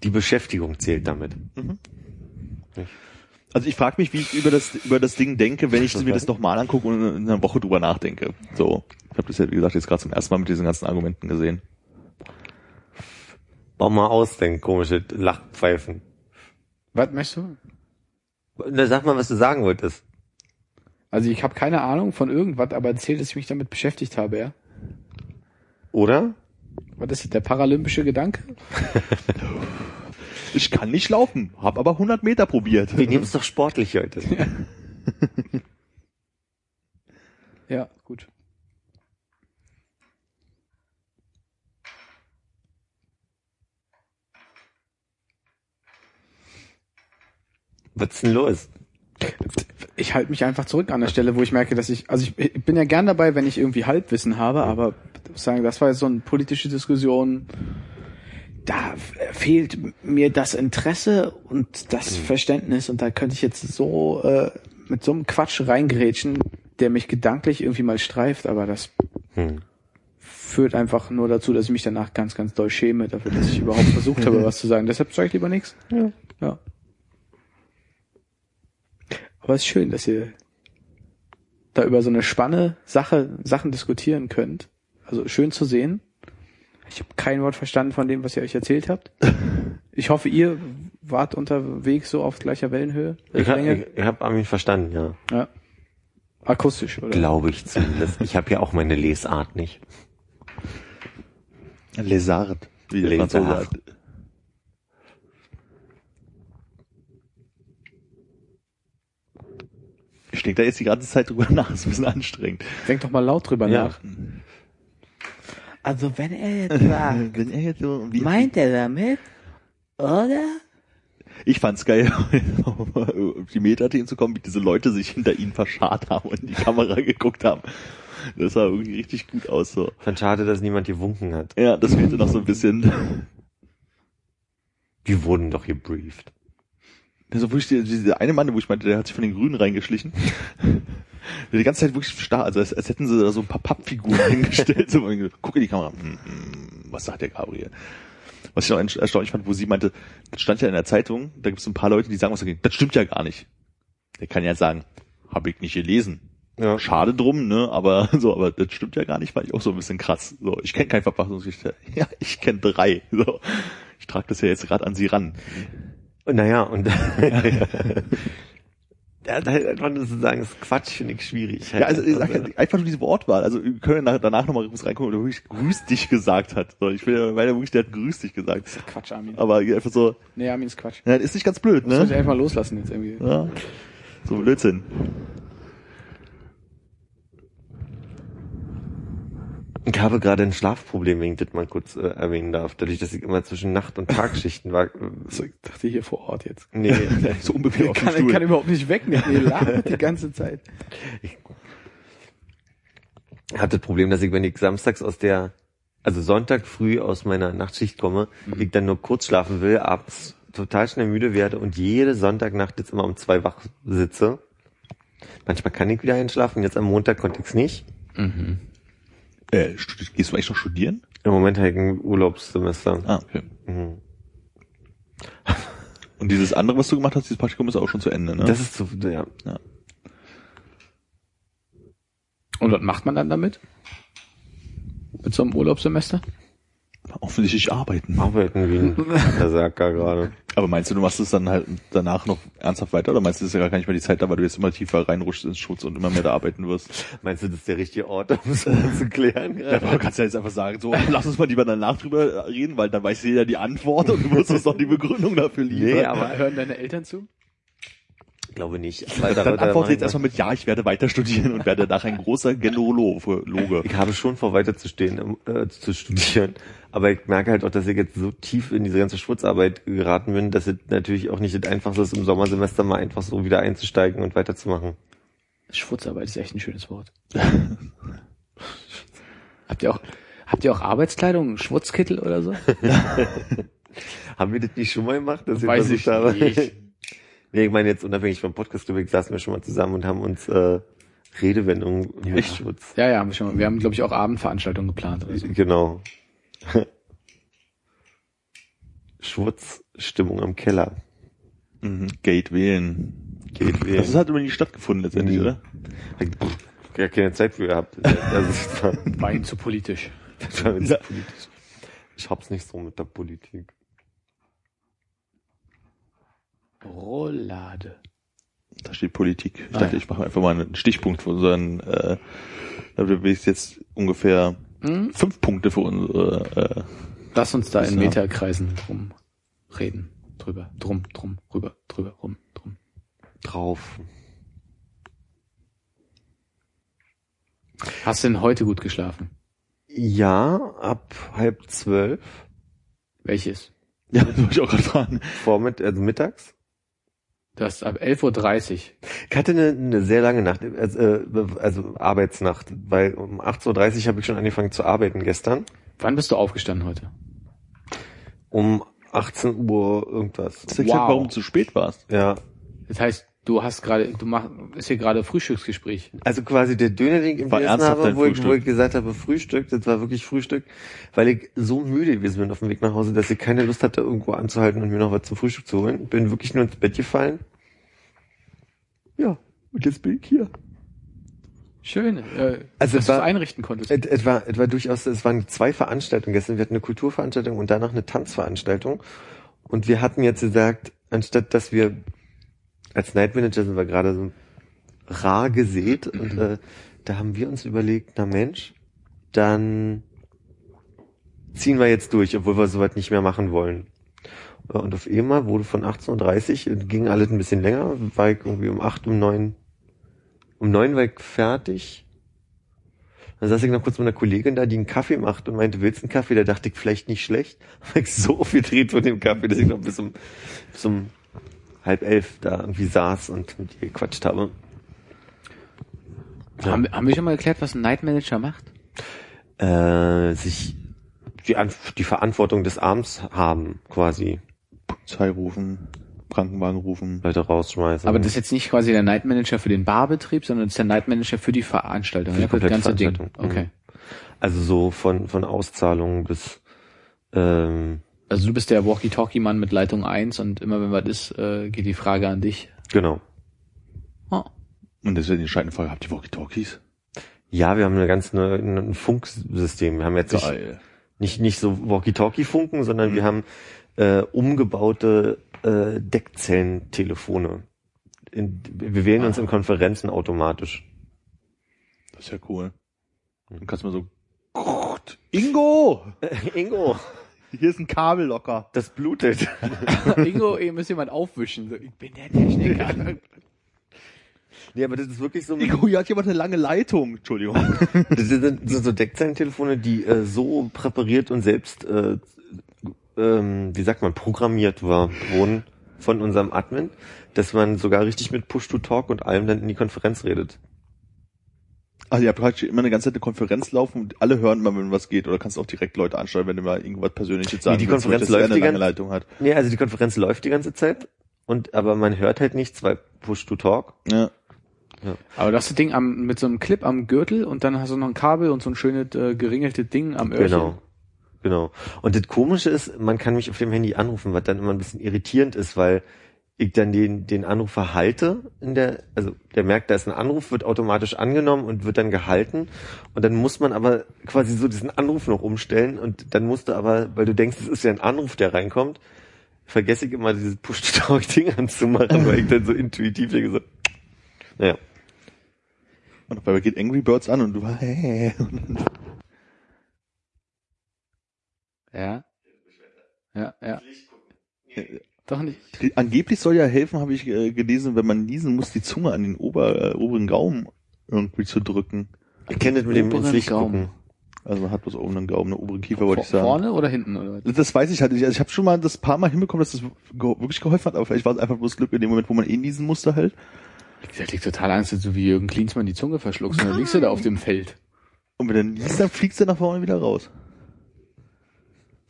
Die Beschäftigung zählt damit. Also ich frage mich, wie ich über das über das Ding denke, wenn ich mir das nochmal angucke und in einer Woche drüber nachdenke. So, ich habe das ja wie gesagt jetzt gerade zum ersten Mal mit diesen ganzen Argumenten gesehen. Bau mal ausdenken, komische Lachpfeifen. Was möchtest du? Na, sag mal, was du sagen wolltest. Also ich habe keine Ahnung von irgendwas, aber erzählt, dass ich mich damit beschäftigt habe, ja. Oder? Was ist das, der paralympische Gedanke? Ich kann nicht laufen, habe aber 100 Meter probiert. Wir nehmen es doch sportlich heute. Ja, gut. Was ist denn los? Ich halte mich einfach zurück an der Stelle, wo ich merke, dass ich, also ich, ich bin ja gern dabei, wenn ich irgendwie Halbwissen habe, aber ich muss sagen, das war jetzt so eine politische Diskussion. Da fehlt mir das Interesse und das Verständnis und da könnte ich jetzt so äh, mit so einem Quatsch reingrätschen, der mich gedanklich irgendwie mal streift, aber das Hm. führt einfach nur dazu, dass ich mich danach ganz, ganz doll schäme dafür, dass ich überhaupt versucht habe, was zu sagen. Deshalb sage ich lieber nichts. Ja. Ja. Aber es ist schön, dass ihr da über so eine Spanne Sache, Sachen diskutieren könnt. Also schön zu sehen. Ich habe kein Wort verstanden von dem, was ihr euch erzählt habt. Ich hoffe, ihr wart unterwegs so auf gleicher Wellenhöhe. Ich habe Länge. ich, ich hab Armin verstanden, ja. Ja. Akustisch, oder? Glaube ich zumindest. Ich habe ja auch meine Lesart nicht. Lesart, wie der Lesart. Franzose sagt. Ich denke da jetzt die ganze Zeit drüber nach, ist ein bisschen anstrengend. Denk doch mal laut drüber Ja. nach. Also wenn er jetzt sagt, Wenn er jetzt so, wie, meint er damit, oder? ich fand's geil, auf die Metathemen zu kommen, wie diese Leute sich hinter ihnen verscharrt haben und in die Kamera geguckt haben. Das sah irgendwie richtig gut aus, so. Fand schade, dass niemand gewunken hat. Ja, das fehlte noch so ein bisschen. Die wurden doch gebrieft. Also wirklich, der- dieser eine Mann, wo ich meinte, der hat sich von den Grünen reingeschlichen. Die ganze Zeit wirklich starr, also als, als hätten sie da so ein paar Pappfiguren hingestellt. So, guck in die Kamera. Hm, hm, was sagt der Gabriel? Was ich noch erst- erstaunlich fand, wo sie meinte, das stand ja in der Zeitung, da gibt es ein paar Leute, die sagen was dagegen. Das stimmt ja gar nicht. Der kann ja sagen, habe ich nicht gelesen. Ja. Schade drum, ne? Aber so, aber das stimmt ja gar nicht, weil ich auch so ein bisschen krass. So, ich kenne kein Verfassungsrichter. Ja, ich kenne drei. So, ich trage das ja jetzt gerade an Sie ran. Naja, und ja, da halt einfach nur zu sagen, das ist Quatsch, finde ich schwierig. Ja, also ich sag, ja, einfach nur diese Wortwahl. Also wir können nach, danach nochmal kurz reingucken, ob er wirklich grüß dich gesagt hat. So, ich will ja, weil er wirklich, der hat grüß dich gesagt. Quatsch, Armin. Aber einfach so, Nee, Armin ist Quatsch. ja, ist nicht ganz blöd, Das muss ich ne? einfach mal loslassen jetzt irgendwie. Ja. So Blödsinn. Ich habe gerade ein Schlafproblem, wenn ich das mal kurz äh, erwähnen darf. Dadurch, dass ich immer zwischen Nacht- und Tagschichten war. So, ich dachte hier vor Ort jetzt. nee, So unbequem Ich auf kann, ich Stuhl. kann überhaupt nicht wegnehmen. Ihr lacht die ganze Zeit. ich hatte das Problem, dass ich, wenn ich samstags aus der, also Sonntag früh aus meiner Nachtschicht komme, ich dann nur kurz schlafen will, abends total schnell müde werde und jede Sonntagnacht jetzt immer um zwei wach sitze. Manchmal kann ich wieder einschlafen, jetzt am Montag konnte ich es nicht. Äh, studi- gehst du eigentlich noch studieren? Im Moment habe ich ein Urlaubssemester. Ah, okay. Mhm. Und dieses andere, was du gemacht hast, dieses Praktikum ist auch schon zu Ende, ne? Das ist so, ja. Und was macht man dann damit? Mit so einem Urlaubssemester? Offensichtlich arbeiten. Arbeiten wie ein Berserker gerade. Aber meinst du, du machst es dann halt danach noch ernsthaft weiter oder meinst du, das ist ja gar nicht mehr die Zeit da, weil du jetzt immer tiefer reinrutschst ins Schutz und immer mehr da arbeiten wirst? Meinst du, das ist der richtige Ort, um es zu klären? Ja, aber du kannst ja jetzt einfach sagen, so, lass uns mal lieber danach drüber reden, weil dann weiß jeder die Antwort und du musst uns doch die Begründung dafür liefern. Nee, aber Hören deine Eltern zu? Ich glaube nicht. Weil dann da- da antworte jetzt erstmal mit, ja, ich werde weiter studieren und werde danach ein großer Generologe. Ich habe schon vor, weiter zu stehen, äh, zu studieren. Aber ich merke halt auch, dass ich jetzt so tief in diese ganze Schmutzarbeit geraten bin, dass es natürlich auch nicht das Einfachste ist, im Sommersemester mal einfach so wieder einzusteigen und weiterzumachen. Schwurzarbeit ist echt ein schönes Wort. habt ihr auch, habt ihr auch Arbeitskleidung, Schwurzkittel oder so? Haben wir das nicht schon mal gemacht? Dass Weiß versucht ich nicht. Nee, ich meine jetzt unabhängig vom Podcast, glaube ich, saßen wir schon mal zusammen und haben uns äh, Redewendungen mit Schmutz. Ja, ja, haben wir schon mal. Wir haben, glaube ich, auch Abendveranstaltungen geplant oder so. Genau. Schwurzstimmung im Keller. Mhm. Gate wählen. Geht wählen. Das hat aber nie stattgefunden letztendlich, Nie. oder? Ich hab ja keine Zeit für gehabt. Das, War ihnen zu politisch. das war zu Ja. politisch. Ich hab's nicht so mit der Politik. Rollade. Da steht Politik. Ich Ah, dachte, ja. ich mache einfach mal einen Stichpunkt für unseren, äh, da will ich jetzt ungefähr Hm? fünf Punkte für unsere, äh, Lass uns da in Ja. Meterkreisen drum reden. Drüber, drum, drum, rüber, drüber, rum, drum. Drauf. Hast du denn heute gut geschlafen? Ja, ab halb zwölf. Welches? ja, das wollte ich auch gerade fragen. Vormitt also mittags. Das ab 11.30 Uhr. Ich hatte eine, eine sehr lange Nacht, also, äh, also Arbeitsnacht, weil um 8.30 Uhr habe ich schon angefangen zu arbeiten gestern. Wann bist du aufgestanden heute? Um 18 Uhr irgendwas. Das erklärt, Wow. warum du zu spät warst. Ja, Das heißt, du hast gerade, du machst, ist hier gerade Frühstücksgespräch. Also quasi der Döner, den ich gegessen ernsthaft habe, wo ich, wo ich gesagt habe, Frühstück, das war wirklich Frühstück, weil ich so müde gewesen bin auf dem Weg nach Hause, dass ich keine Lust hatte, irgendwo anzuhalten und mir noch was zum Frühstück zu holen. Bin wirklich nur ins Bett gefallen. Ja, und jetzt bin ich hier. Schön, äh, Also dass du es einrichten konntest. Es, es, war, es war durchaus, es waren zwei Veranstaltungen gestern. Wir hatten eine Kulturveranstaltung und danach eine Tanzveranstaltung. Und wir hatten jetzt gesagt, anstatt dass wir als Night Manager sind wir gerade so rar gesät und äh, da haben wir uns überlegt, na Mensch, dann ziehen wir jetzt durch, obwohl wir soweit nicht mehr machen wollen. Äh, Und auf einmal wurde von 18.30 Uhr, ging alles ein bisschen länger, war ich irgendwie um 8, um 9, um 9 war ich fertig. Dann saß ich noch kurz mit einer Kollegin da, die einen Kaffee macht und meinte, willst du einen Kaffee? Da dachte ich, vielleicht nicht schlecht. Weil ich so aufgedreht von dem Kaffee, dass ich noch bis um, bis um halb elf da irgendwie saß und mit ihr gequatscht habe. Ja. Haben, haben wir schon mal erklärt, was ein Night Manager macht? Äh, sich die, die Verantwortung des Abends haben, quasi. Polizei rufen, Krankenwagen rufen. Leute rausschmeißen. Aber das ist jetzt nicht quasi der Night Manager für den Barbetrieb, sondern das ist der Night Manager für die Veranstaltung, Für die ja, das komplette ganze Ding. Veranstaltung, Okay. Also so von, von Auszahlungen bis, ähm, Also du bist der Walkie-Talkie-Mann mit Leitung 1 und immer wenn was ist, äh, geht die Frage an dich. genau. Oh. Und das ist die entscheidende Frage, habt ihr Walkie-Talkies? Ja, wir haben eine ganz ein Funksystem. Wir haben jetzt nicht, nicht, nicht so Walkie-Talkie-Funken, sondern Mhm. wir haben äh, umgebaute äh, Deckzellentelefone. In, wir wählen uns in Konferenzen automatisch. Das ist ja cool. Dann kannst du mal so, Ingo! Ingo, Hier ist ein Kabel locker. das blutet. Ingo, ihr müsst jemand aufwischen. So, Ich bin der Techniker. nee, aber das ist wirklich so. Ingo, hier hat jemand eine lange Leitung. Entschuldigung. Das sind, sind so Deckzellentelefone, die äh, so präpariert und selbst, äh, ähm, wie sagt man, programmiert war, wurden von unserem Admin, dass man sogar richtig mit Push-to-Talk und allem dann in die Konferenz redet. Also ihr habt praktisch immer eine ganze Zeit eine Konferenz laufen und alle hören mal, wenn was geht. Oder kannst auch direkt Leute ansteuern, wenn du mal irgendwas Persönliches sagen die willst, Konferenz er läuft eine die lange ganze- Leitung hat. Nee, also die Konferenz läuft die ganze Zeit und aber man hört halt nichts, weil Push-to-Talk. Ja. Aber das Ding am, mit so einem Clip am Gürtel und dann hast du noch ein Kabel und so ein schönes äh, geringelte Ding am Öhrchen. Genau. Genau. Und das Komische ist, man kann mich auf dem Handy anrufen, was dann immer ein bisschen irritierend ist, weil ich dann den, den Anrufer halte in der, also der merkt, da ist ein Anruf, wird automatisch angenommen und wird dann gehalten. Und dann muss man aber quasi so diesen Anruf noch umstellen und dann musst du aber, weil du denkst, es ist ja ein Anruf, der reinkommt, vergesse ich immer dieses Push-to-Talk-Ding anzumachen, weil ich dann so intuitiv denke so, naja. Und einmal geht Angry Birds an und du, hey. Ja. Ja, ja. Doch nicht. Angeblich soll ja helfen, habe ich äh, gelesen, wenn man niesen muss, die Zunge an den Ober, äh, oberen Gaumen irgendwie zu drücken. Ich kenne das mit dem Oberen ins Licht Gaumen. gucken. Also man hat bloß oben einen Gaumen, eine obere Kiefer, wollte ich sagen. Vorne oder hinten oder was? Das weiß ich halt nicht. Also ich habe schon mal das paar Mal hinbekommen, dass das ge wirklich geholfen hat, aber vielleicht war es einfach bloß Glück in dem Moment, wo man eh niesen musste halt. Ich liegt total Angst, dass du wie Jürgen Klinsmann die Zunge verschluckst und dann liegst du da auf dem Feld. Und wenn er niest, dann fliegst du nach vorne wieder raus.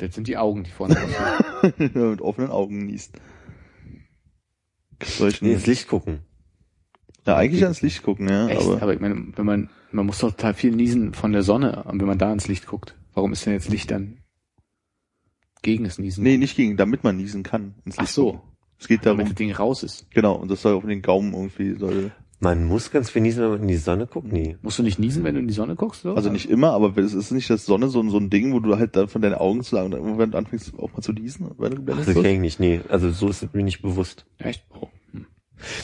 Das sind die Augen, die vorne man mit offenen Augen niest. Solchen, Nee, ins Licht gucken. ja, eigentlich ans Licht gucken, ja. Echt? Aber, Aber ich meine, wenn man, man muss doch total viel niesen von der Sonne, wenn man da ins Licht guckt. Warum ist denn jetzt Licht dann gegen das Niesen? nee, nicht gegen, damit man niesen kann. Ins Ach Licht so. gucken. Es geht damit darum, das Ding raus ist. genau, und das soll auf den Gaumen irgendwie, soll, Man muss ganz viel niesen, wenn man in die Sonne guckt. Nee. Musst du nicht niesen, wenn du in die Sonne guckst? Oder? also nicht immer, aber es ist nicht das Sonne so, ein- so ein Ding, wo du halt dann von deinen Augen zu sagen, wenn du anfängst auch mal zu niesen, wenn du geblendet das wirst. kenne ich nicht. Nee, also so ist es mir nicht bewusst. Echt? Oh. Hm.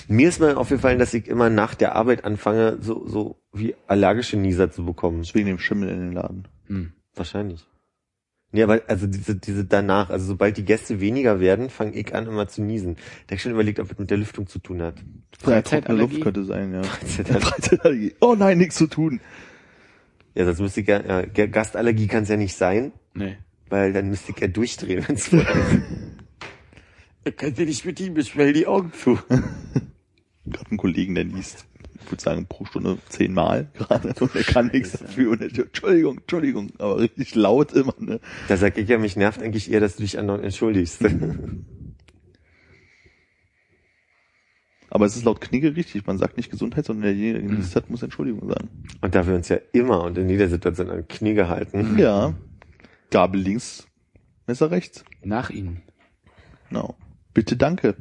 Mir ist mal aufgefallen, dass ich immer nach der Arbeit anfange, so, so wie allergische Nieser zu bekommen. Deswegen dem Schimmel in den Laden. Hm. Wahrscheinlich. Nee, aber also diese, diese danach, also sobald die Gäste weniger werden, fange ich an immer zu niesen. Da hab ich schon überlegt, ob es mit der Lüftung zu tun hat. Freizeitallergie? Luft könnte sein, ja. ja, Freizeitallergie. Oh nein, nichts zu tun. sonst müsste ich ja, ja Gastallergie kann es ja nicht sein, Nee. weil dann müsste ich ja durchdrehen, wenn es. Ich kann ja nicht mit ihm, ich stell die Augen zu. gerade einen Kollegen, der liest, ich würde sagen, pro Stunde zehnmal gerade und er kann nichts dafür und er, Entschuldigung, Entschuldigung, aber richtig laut immer, ne? Da sag ich ja, mich nervt eigentlich eher, dass du dich andauernd entschuldigst. Aber es ist laut Knigge richtig, man sagt nicht Gesundheit, sondern derjenige, der genießt hat, muss Entschuldigung sagen. Und da wir uns ja immer und in jeder Situation an Knie gehalten. Ja. Gabel links, Messer rechts. Nach ihnen. Genau. Bitte danke.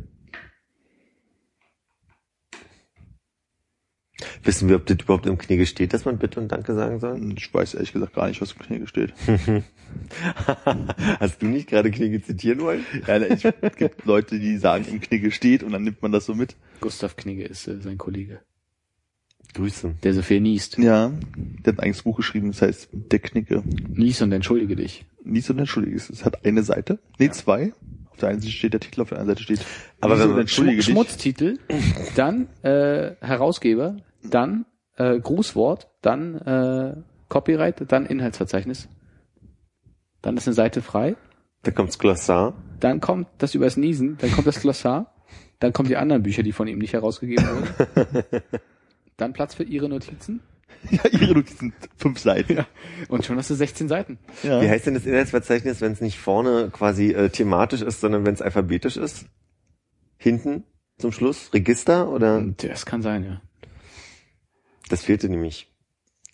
Wissen wir, ob das überhaupt im Knie steht, dass man Bitte und Danke sagen soll? Ich weiß ehrlich gesagt gar nicht, was im Knigge steht. Hast du nicht gerade Knigge zitieren wollen? Ja, es gibt Leute, die sagen, im Knigge steht und dann nimmt man das so mit. Gustav Knigge ist äh, sein Kollege. Grüße. Der so viel niest. Ja, der hat ein eigenes Buch geschrieben, das heißt Der Knigge. Nies und entschuldige dich. Nicht so entschuldige, es hat eine Seite, nee, zwei. Auf der einen Seite steht der Titel, auf der anderen Seite steht Aber wenn man- dich. Schmutztitel, dann äh, Herausgeber, dann äh, Grußwort, dann äh, Copyright, dann Inhaltsverzeichnis. Dann ist eine Seite frei. Da kommt's Glossar. Dann kommt das übers Niesen, dann kommt das Glossar, dann kommen die anderen Bücher, die von ihm nicht herausgegeben wurden. Dann Platz für ihre Notizen Ja, ihre Notizen, fünf Seiten. Ja. und schon hast du 16 Seiten. Wie heißt denn das Inhaltsverzeichnis, wenn es nicht vorne quasi äh, thematisch ist, sondern wenn es alphabetisch ist? Hinten zum Schluss? Register oder? Das kann sein, ja. Das fehlte nämlich.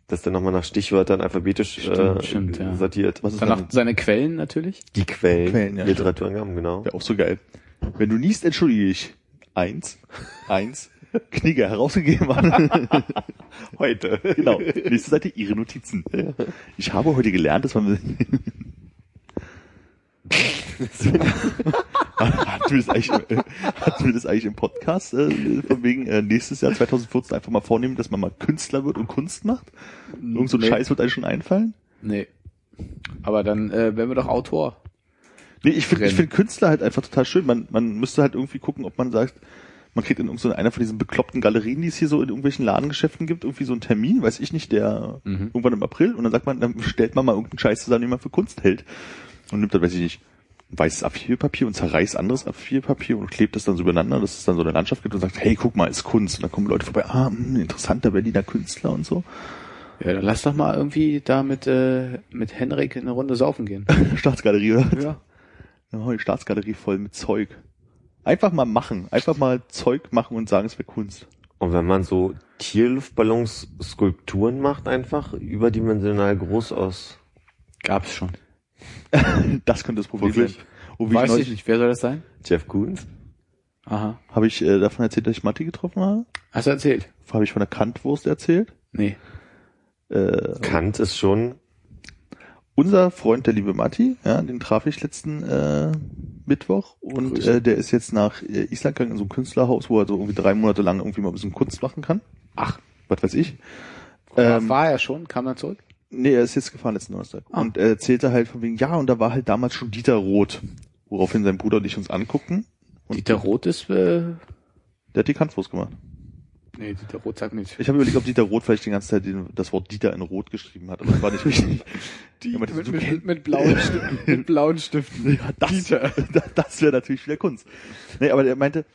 Das dann nochmal nach Stichwörtern alphabetisch Stimmt, äh, stimmt, ja. sortiert. Was ist Danach dann, seine Quellen natürlich. Die Quellen, Quellen, ja, Literaturangaben, genau. wäre auch so geil. Wenn du niest, entschuldige ich. Eins, eins, Knigge herausgegeben hat. Heute. genau. Nächste Seite Ihre Notizen. Ich habe heute gelernt, dass man hatten wir das eigentlich, hatten wir das eigentlich im Podcast, äh, von wegen äh, nächstes Jahr 2014 einfach mal vornehmen, dass man mal Künstler wird und Kunst macht? Irgend so ein Nee. Scheiß wird einem schon einfallen? Nee. Aber dann äh, wären wir doch Autor. Nee, ich finde ich find Künstler halt einfach total schön. Man, man müsste halt irgendwie gucken, ob man sagt, man kriegt in irgend so einer von diesen bekloppten Galerien, die es hier so in irgendwelchen Ladengeschäften gibt, irgendwie so einen Termin, weiß ich nicht, der Mhm. irgendwann im April und dann sagt man, dann stellt man mal irgendeinen Scheiß zusammen, den man für Kunst hält. Und nimmt dann, weiß ich nicht, weißes A4-Papier und zerreißt anderes A4-Papier und klebt das dann so übereinander, dass es dann so eine Landschaft gibt und sagt, hey, guck mal, ist Kunst. Und dann kommen Leute vorbei, ah, mh, interessanter Berliner Künstler und so. Ja, dann lass doch mal irgendwie da mit, äh, mit Henrik eine Runde saufen gehen. Staatsgalerie, oder? Ja. Wir die Staatsgalerie voll mit Zeug. Einfach mal machen. Einfach mal Zeug machen und sagen, es wäre Kunst. Und wenn man so Tierluftballons Skulpturen macht, einfach überdimensional groß aus. Gab's schon. Das könnte das Problem Wirklich? sein. Oh, wie Weiß ich ich neulich, nicht. Wer soll das sein? Jeff Koons? Aha. habe ich äh, davon erzählt, dass ich Matti getroffen habe? Hast du erzählt? Habe ich von der Kantwurst erzählt? Nee. Äh, Kant ist schon, unser Freund, der liebe Matti, ja, den traf ich letzten äh, Mittwoch und Grüße. äh, der ist jetzt nach äh, Island gegangen in so ein Künstlerhaus, wo er so irgendwie drei Monate lang irgendwie mal ein bisschen Kunst machen kann. Ach, Was weiß ich. ähm, war er schon? Kam er zurück? Nee, er ist jetzt gefahren letzten Donnerstag. Ah. Und er erzählte halt von wegen, ja, und da war halt damals schon Dieter Roth, woraufhin sein Bruder und ich uns anguckten. Und Dieter Roth ist, äh, Der hat die Kantwurst gemacht. Nee, Dieter Roth sagt nichts. Ich habe überlegt, ob Dieter Roth vielleicht die ganze Zeit den, das Wort Dieter in Rot geschrieben hat, aber das war nicht richtig. Die, das- mit, mit, mit, blauen Stiften, mit blauen Stiften. Ja, das, das wäre natürlich wieder Kunst. Nee, aber er meinte,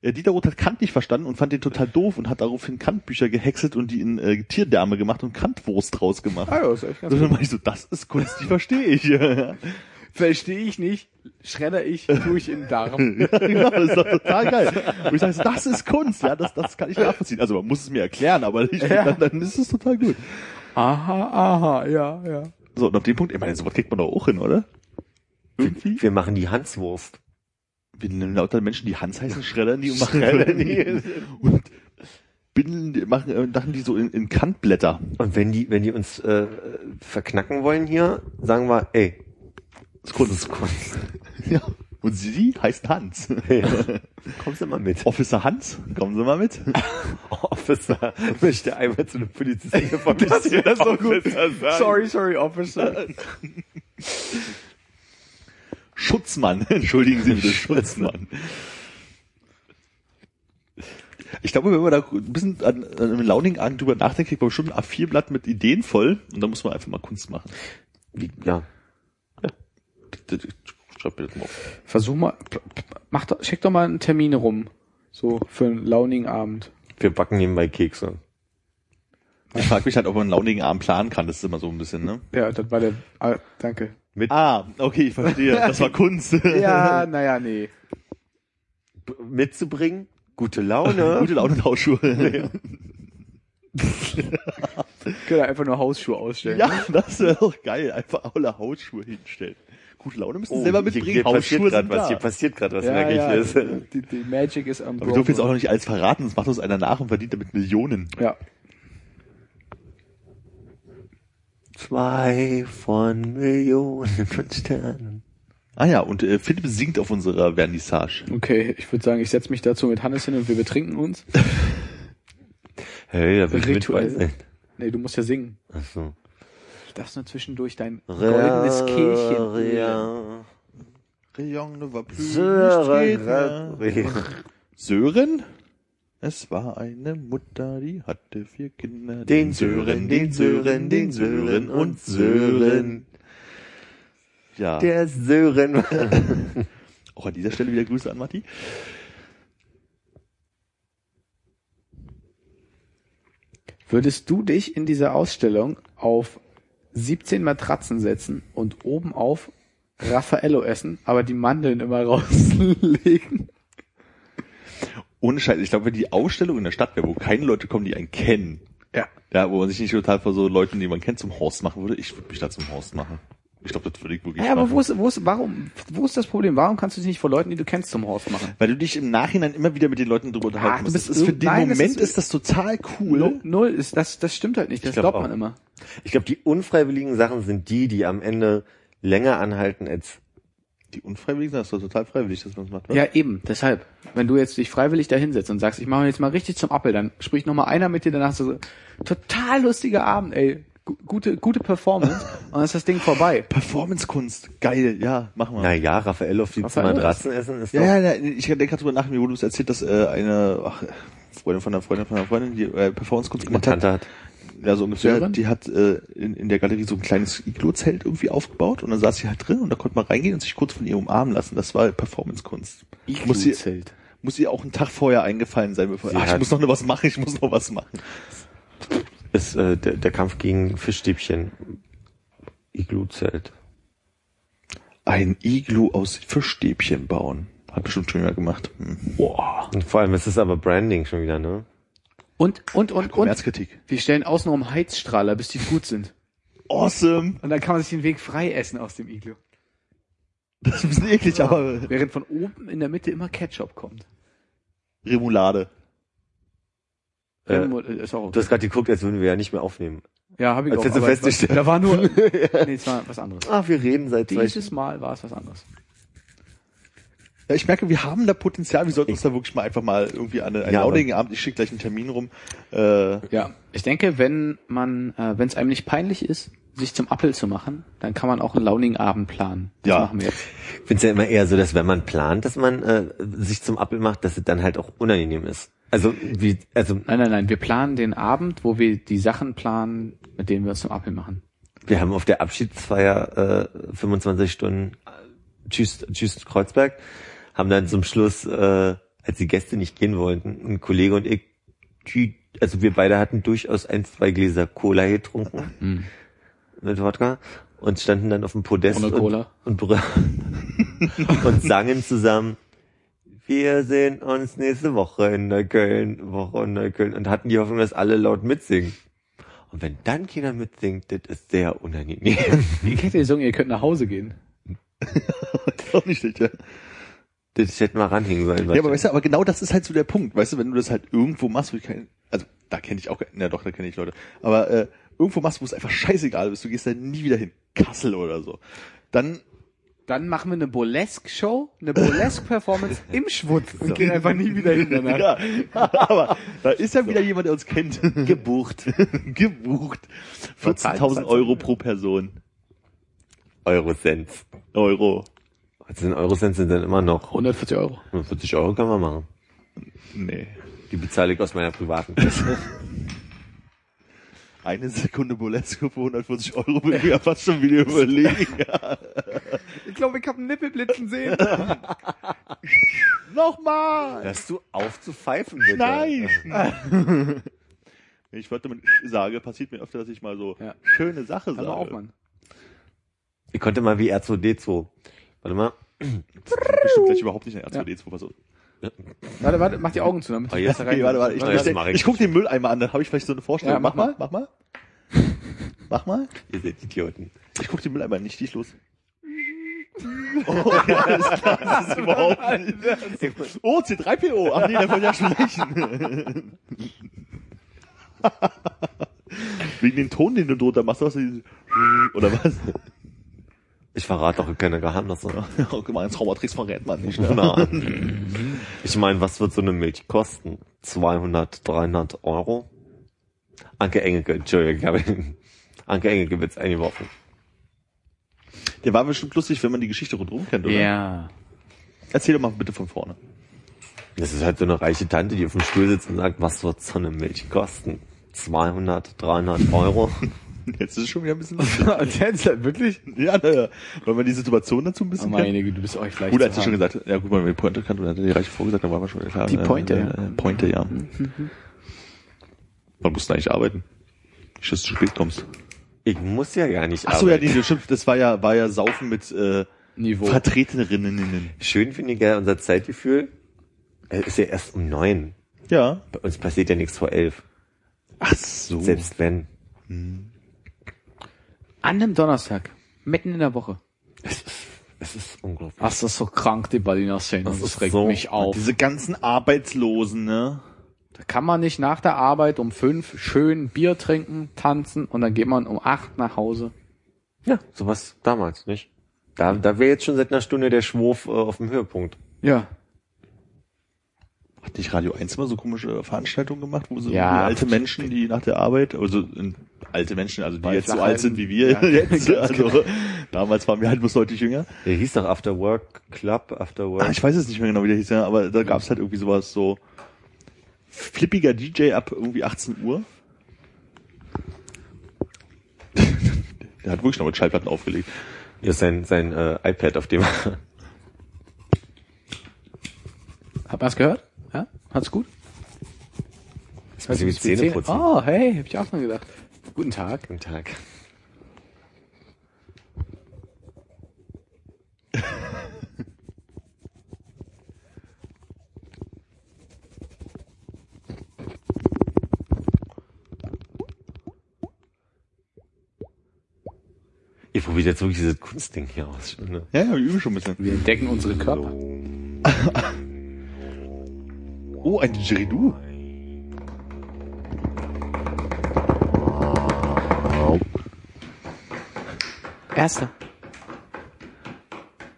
äh, Dieter Roth hat Kant nicht verstanden und fand den total doof und hat daraufhin Kant-Bücher gehäckselt und die in äh, Tierdärme gemacht und Kantwurst draus gemacht. Ah, ja, ist echt ganz Und dann meinte ich so, das ist Kunst, die verstehe ich. ja, Verstehe ich nicht, schredder ich, tue ich in den Darm. genau, das ist doch total geil. Und ich sage, so, das ist Kunst, ja, das, das kann ich nachvollziehen. Also man muss es mir erklären, aber ich, Ja. dann, dann ist es total gut. Aha, aha, ja, ja. So, und auf dem Punkt, ich meine, sowas kriegt man doch auch hin, oder? Irgendwie? wir machen die Hanswurst. Wir nehmen lauter Menschen, die Hans heißen, schreddern die und machen Schreddern die. und bindeln, die- machen, äh, machen die so in, in Kantblätter. Und wenn die, wenn die uns äh, verknacken wollen hier, sagen wir, ey, Ist ist Kunst. Ja. Und sie heißt Hans. Ja. Kommst du mal mit? Officer Hans, kommen Sie mal mit. Officer möchte einmal zu einem Polizisten vermissen. Das wäre so gut. Sorry, sorry, Officer. Schutzmann, entschuldigen Sie bitte, Schutzmann. Ich glaube, wenn man da ein bisschen an, an einem launigen Abend drüber nachdenkt, kriegt man bestimmt ein A4-Blatt mit Ideen voll und dann muss man einfach mal Kunst machen. Wie, ja. Schreib mir das mal auf. Versuch mal, mach doch, schick doch mal einen Termin rum. So, für einen launigen Abend. Wir backen nebenbei Kekse. Ich frage mich halt, ob man einen launigen Abend planen kann, das ist immer so ein bisschen, ne? Ja, das war der, ah, danke. Mit Ah, okay, ich verstehe. Das war Kunst. Ja, naja, nee. b- mitzubringen, gute Laune. Gute Laune und Hausschuhe. Können einfach nur Hausschuhe ausstellen. Ja, das wäre doch geil. Einfach alle Hausschuhe hinstellen. Gute Laune müssen Oh, selber hier, mitbringen. hier passiert Hausschuhe gerade was. Hier passiert gerade was, ja, merke ja, ich. Das- die, die Magic ist am Aber wir dürfen jetzt auch noch nicht alles verraten, sonst macht uns einer nach und verdient damit Millionen. Ja. Zwei von Millionen von Sternen. Ah ja, und äh, Philipp singt auf unserer Vernissage. Okay, ich würde sagen, ich setze mich dazu mit Hannes hin und wir betrinken uns. Hey, da will ich mit sein. Nee, du musst ja singen. Ach so. Darfst nur zwischendurch dein goldenes Kehlchen. Ja. Rayon ne plus Sören. Sören? Es war eine Mutter, die hatte vier Kinder. Den Sören, den Sören, den Sören und Sören. Ja, Der Sören. auch an dieser Stelle wieder Grüße an Matti. Würdest du dich in dieser Ausstellung auf 17 Matratzen setzen und oben auf Raffaello essen, aber die Mandeln immer rauslegen? Ohne Scheiß, ich glaube, wenn die Ausstellung in der Stadt wäre, wo keine Leute kommen, die einen kennen, Ja. ja, wo man sich nicht total vor so Leuten, die man kennt, zum Horst machen würde, ich würde mich da zum Horst machen. Ich glaube, das würde ich wirklich Ja, aber wo ist, wo ist, warum, wo ist das Problem? Warum kannst du es nicht vor Leuten, die du kennst, zum Horst machen? Weil du dich im Nachhinein immer wieder mit den Leuten drüber unterhalten du musst. Das ist für den nein, das Moment ist- ist, das total cool. Null, null ist, das, das stimmt halt nicht. Das glaub glaubt man auch. immer. Ich glaube, die unfreiwilligen Sachen sind die, die am Ende länger anhalten als Die Unfreiwilligen, das ist doch total freiwillig, dass man das macht. wa? Ja, eben, deshalb. Wenn du jetzt dich freiwillig da hinsetzt und sagst, ich mache jetzt mal richtig zum Appel, dann spricht noch mal einer mit dir, danach so, total lustiger Abend, ey. Gu- Gute, gute Performance und dann ist das Ding vorbei. Performance-Kunst, geil, ja, machen wir. Naja, Raffaello auf die Raffaello Matratzen essen ist Ja, doch... ja, ja, ich denke gerade drüber nach, mir wurde es erzählt, dass äh, eine ach, Freundin von einer Freundin von einer Freundin, die äh, Performance-Kunst gemacht hat, hat. ja so ungefähr, Sören? die hat äh, in, in der Galerie so ein kleines Iglo-Zelt irgendwie aufgebaut und dann saß sie halt drin und da konnte man reingehen und sich kurz von ihr umarmen lassen. Das war Performance-Kunst. Muss sie, Zelt. muss ihr auch einen Tag vorher eingefallen sein, bevor, Sie ach, ich muss noch was machen, ich muss noch was machen. Ist äh, der, der Kampf gegen Fischstäbchen. Iglu-Zelt. Ein Iglu aus Fischstäbchen bauen. Hat bestimmt schon jemand gemacht. Hm. Boah. Und vor allem, es ist aber Branding schon wieder, ne? Und, und, und, und. Kommerzkritik. Wir stellen außenrum Heizstrahler, bis die gut sind. Awesome. Und dann kann man sich den Weg frei essen aus dem Iglu. Das ist ein bisschen eklig, aber Während von oben in der Mitte immer Ketchup kommt. Remoulade. Äh, ist auch Du hast gerade geguckt, als würden wir ja nicht mehr aufnehmen. Ja, habe ich Als auch. aber festgestellt. Da war nur, nee, es war was anderes. Ach, wir reden seit Dieses Mal war es was anderes. Ja, ich merke, wir haben da Potenzial. Wir sollten uns da wirklich mal einfach mal irgendwie an einen Ja, launigen Abend, ich schicke gleich einen Termin rum. Äh, Ja, ich denke, wenn man, äh, wenn es einem nicht peinlich ist, sich zum Appel zu machen, dann kann man auch einen launigen Abend planen. Das Ja. machen wir jetzt. Ich finde es ja immer eher so, dass wenn man plant, dass man äh, sich zum Appel macht, dass es dann halt auch unangenehm ist. Also wie, also Nein, nein, nein. Wir planen den Abend, wo wir die Sachen planen, mit denen wir uns zum Appel machen. wir haben auf der Abschiedsfeier äh, 25 Stunden äh, Tschüss, Tschüss Kreuzberg, haben dann zum Schluss, äh, als die Gäste nicht gehen wollten, ein Kollege und ich, also wir beide hatten durchaus ein, zwei Gläser Cola getrunken mit Wodka und standen dann auf dem Podest Ohne und, Cola. und, bra- und sangen zusammen. Wir sehen uns nächste Woche in Neukölln, Woche in Neukölln und hatten die Hoffnung, dass alle laut mitsingen. Und wenn dann keiner mitsingt, das ist sehr unangenehm. Wie kennt ihr die Song, ihr könnt nach Hause gehen? auch nicht schlecht, ja. Das hätte mal ranhängen sollen. Ja, aber weißt du, aber genau das ist halt so der Punkt. Weißt du, wenn du das halt irgendwo machst, wo ich kein, also da kenne ich auch, na doch, da kenne ich Leute, aber äh, irgendwo machst, wo es einfach scheißegal ist, du gehst da nie wieder hin, Kassel oder so, dann Dann machen wir eine Burlesque-Show, eine Burlesque-Performance im Schwutz und gehen einfach nie wieder hin danach. ja, aber da ist ja wieder jemand, der uns kennt, gebucht. gebucht, 14.000 Euro pro Person, Eurocents. Euro, Also sind Eurocents sind dann immer noch 140 Euro. 40 Euro können wir machen. nee, Die bezahle ich aus meiner privaten Kasse. Eine Sekunde Burlesque für 140 Euro würde ich mir ja fast schon wieder überlegen. Ich glaube, ich habe einen Nippelblitzen sehen. Nochmal! Hörst du auf zu pfeifen, bitte? Nein! Wenn ich Wörter mit sage, passiert mir öfter, dass ich mal so Ja. schöne Sache Aber sage. auch, Mann. Ich konnte mal wie R2D2. Warte mal. Bestimmt gleich überhaupt nicht in R2D2 was so. Warte, warte, mach die Augen zu, damit Oh, ich jetzt- besser Okay, warte, warte. Ich, ich, ich, ich ich guck den Mülleimer an, dann habe ich vielleicht so eine Vorstellung. Ja, mach, mach mal, mach mal. Mach mal. Ihr seid Idioten. Ich guck den Mülleimer nicht, ist los. Oh, ja, klar, das ist überhaupt nicht. Oh, C3PO. Ach nee, der wollte ja sprechen. Wegen dem Ton, den du drunter machst, hast du oder was? Ich verrate doch keine Geheimnisse. Oh, gemein, Zaubertricks verrät man nicht. Ne? Nein. Ich meine, was wird so eine Milch kosten? 200, 300 Euro? Anke Engelke, Entschuldigung, ich Anke Engelke Witz eingeworfen. Der war bestimmt lustig, wenn man die Geschichte rundherum kennt, oder? Ja. Erzähl doch mal bitte von vorne. Das ist halt so eine reiche Tante, die auf dem Stuhl sitzt und sagt, was wird so eine Milch kosten? 200, 300 Euro? Jetzt ist es schon wieder ein bisschen lustig. Und jetzt halt wirklich? ja, naja. Weil man die Situation dazu ein Oh bisschen meine kennt. Güte, du bist euch vielleicht Gut, als du schon gesagt ja gut, weil man die Pointe kannte und hat die reiche vorgesagt, dann war man schon wieder klar. Die äh, Pointe, äh, ja. äh, Pointe, ja. Man musste eigentlich arbeiten. Nicht, dass du zu spät kommst. Ich muss ja gar nicht Ach so, ja, arbeiten. nee, das stimmt. Das war ja, war ja Saufen mit äh, Niveau. Vertreterinnen. Schön finde ich ja unser Zeitgefühl. Es ist ja erst um neun. Ja. Bei uns passiert ja nichts vor elf. Ach so. Selbst wenn. An einem Donnerstag Mitten in der Woche. Es ist unglaublich. Ach, das ist so krank, die Berliner Szene. Das Das, ist regt so- mich auf. Diese ganzen Arbeitslosen, ne? Da kann man nicht nach der Arbeit um fünf schön Bier trinken, tanzen und dann geht man um acht nach Hause. Ja, sowas damals, nicht? Da, da wäre jetzt schon seit einer Stunde der Schwurf äh, auf dem Höhepunkt. Ja. Hat nicht Radio 1 immer so komische Veranstaltungen gemacht, wo so Ja. alte Menschen, die nach der Arbeit, also in, alte Menschen, also die Weil jetzt so alt sind wie wir Ja, jetzt. ganz Also, damals waren wir halt bloß deutlich jünger. Der hieß doch After Work Club, After Work. Ah, ich weiß es nicht mehr genau, wie der hieß, ja, aber da gab es halt irgendwie sowas so flippiger DJ ab irgendwie 18 Uhr. der hat wirklich noch mit Schallplatten aufgelegt. Hier ist sein, sein äh, iPad, auf dem Hat man's gehört? Ja? Hat's gut? Jetzt muss ich die Zähne putzen. Oh, hey, hab ich auch mal gedacht. Guten Tag. Guten Tag. Ihr probiert jetzt wirklich dieses Kunstding hier aus. Ne? Ja, ja, wir üben schon ein bisschen. Wir entdecken unsere Körper. Oh, ein Didgeridoo. Erster.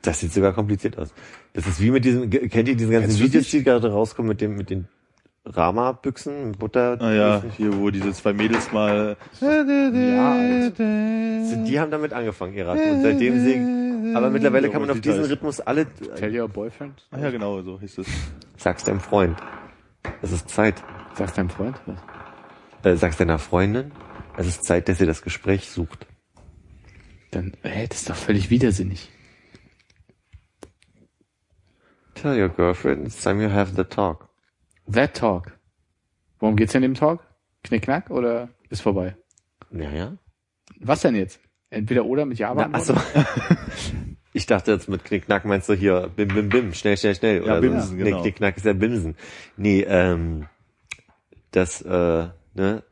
Das sieht sogar kompliziert aus. Das ist wie mit diesem, kennt ihr diese ganzen Videos, die gerade rauskommen mit dem, mit den Rama-Büchsen, mit Butter? Ah ja, hier, wo diese zwei Mädels mal... Ja, alt. Die haben damit angefangen, Irat. Und seitdem sie, aber mittlerweile kann man auf diesen Rhythmus alle, Tell your boyfriend. Ah ja, genau, so hieß es. sag's deinem Freund. Es ist Zeit. Sagst deinem Freund was? Äh, sag's deiner Freundin. Es ist Zeit, dass ihr das Gespräch sucht. Dann, hä, das ist doch völlig widersinnig. Tell your girlfriend, it's time you have the talk. That Talk. Worum geht's denn in dem Talk? Knickknack oder ist vorbei? Ja, ja. Was denn jetzt? Entweder oder mit Java? Na, achso. Ich dachte jetzt mit Knickknack meinst du hier Bim Bim Bim, schnell, schnell, schnell. Oder Bimsen, so. genau. Nee, Knickknack ist ja Bimsen. Nee, ähm, das, äh, ne,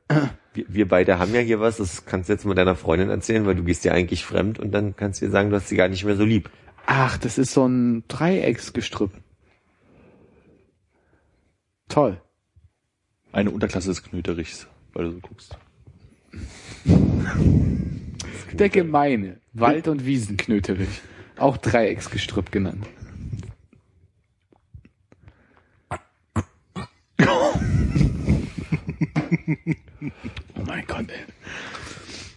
wir, wir beide haben ja hier was, das kannst du jetzt mit deiner Freundin erzählen, weil du gehst ja eigentlich fremd und dann kannst du ihr sagen, du hast sie gar nicht mehr so lieb. Ach, das ist so ein Dreiecksgestrüpp. Toll. Eine Unterklasse des Knöterichs, weil du so guckst. Der gemeine Wald- und Wiesenknöterich. Auch Dreiecksgestrüpp genannt. oh mein Gott, ey.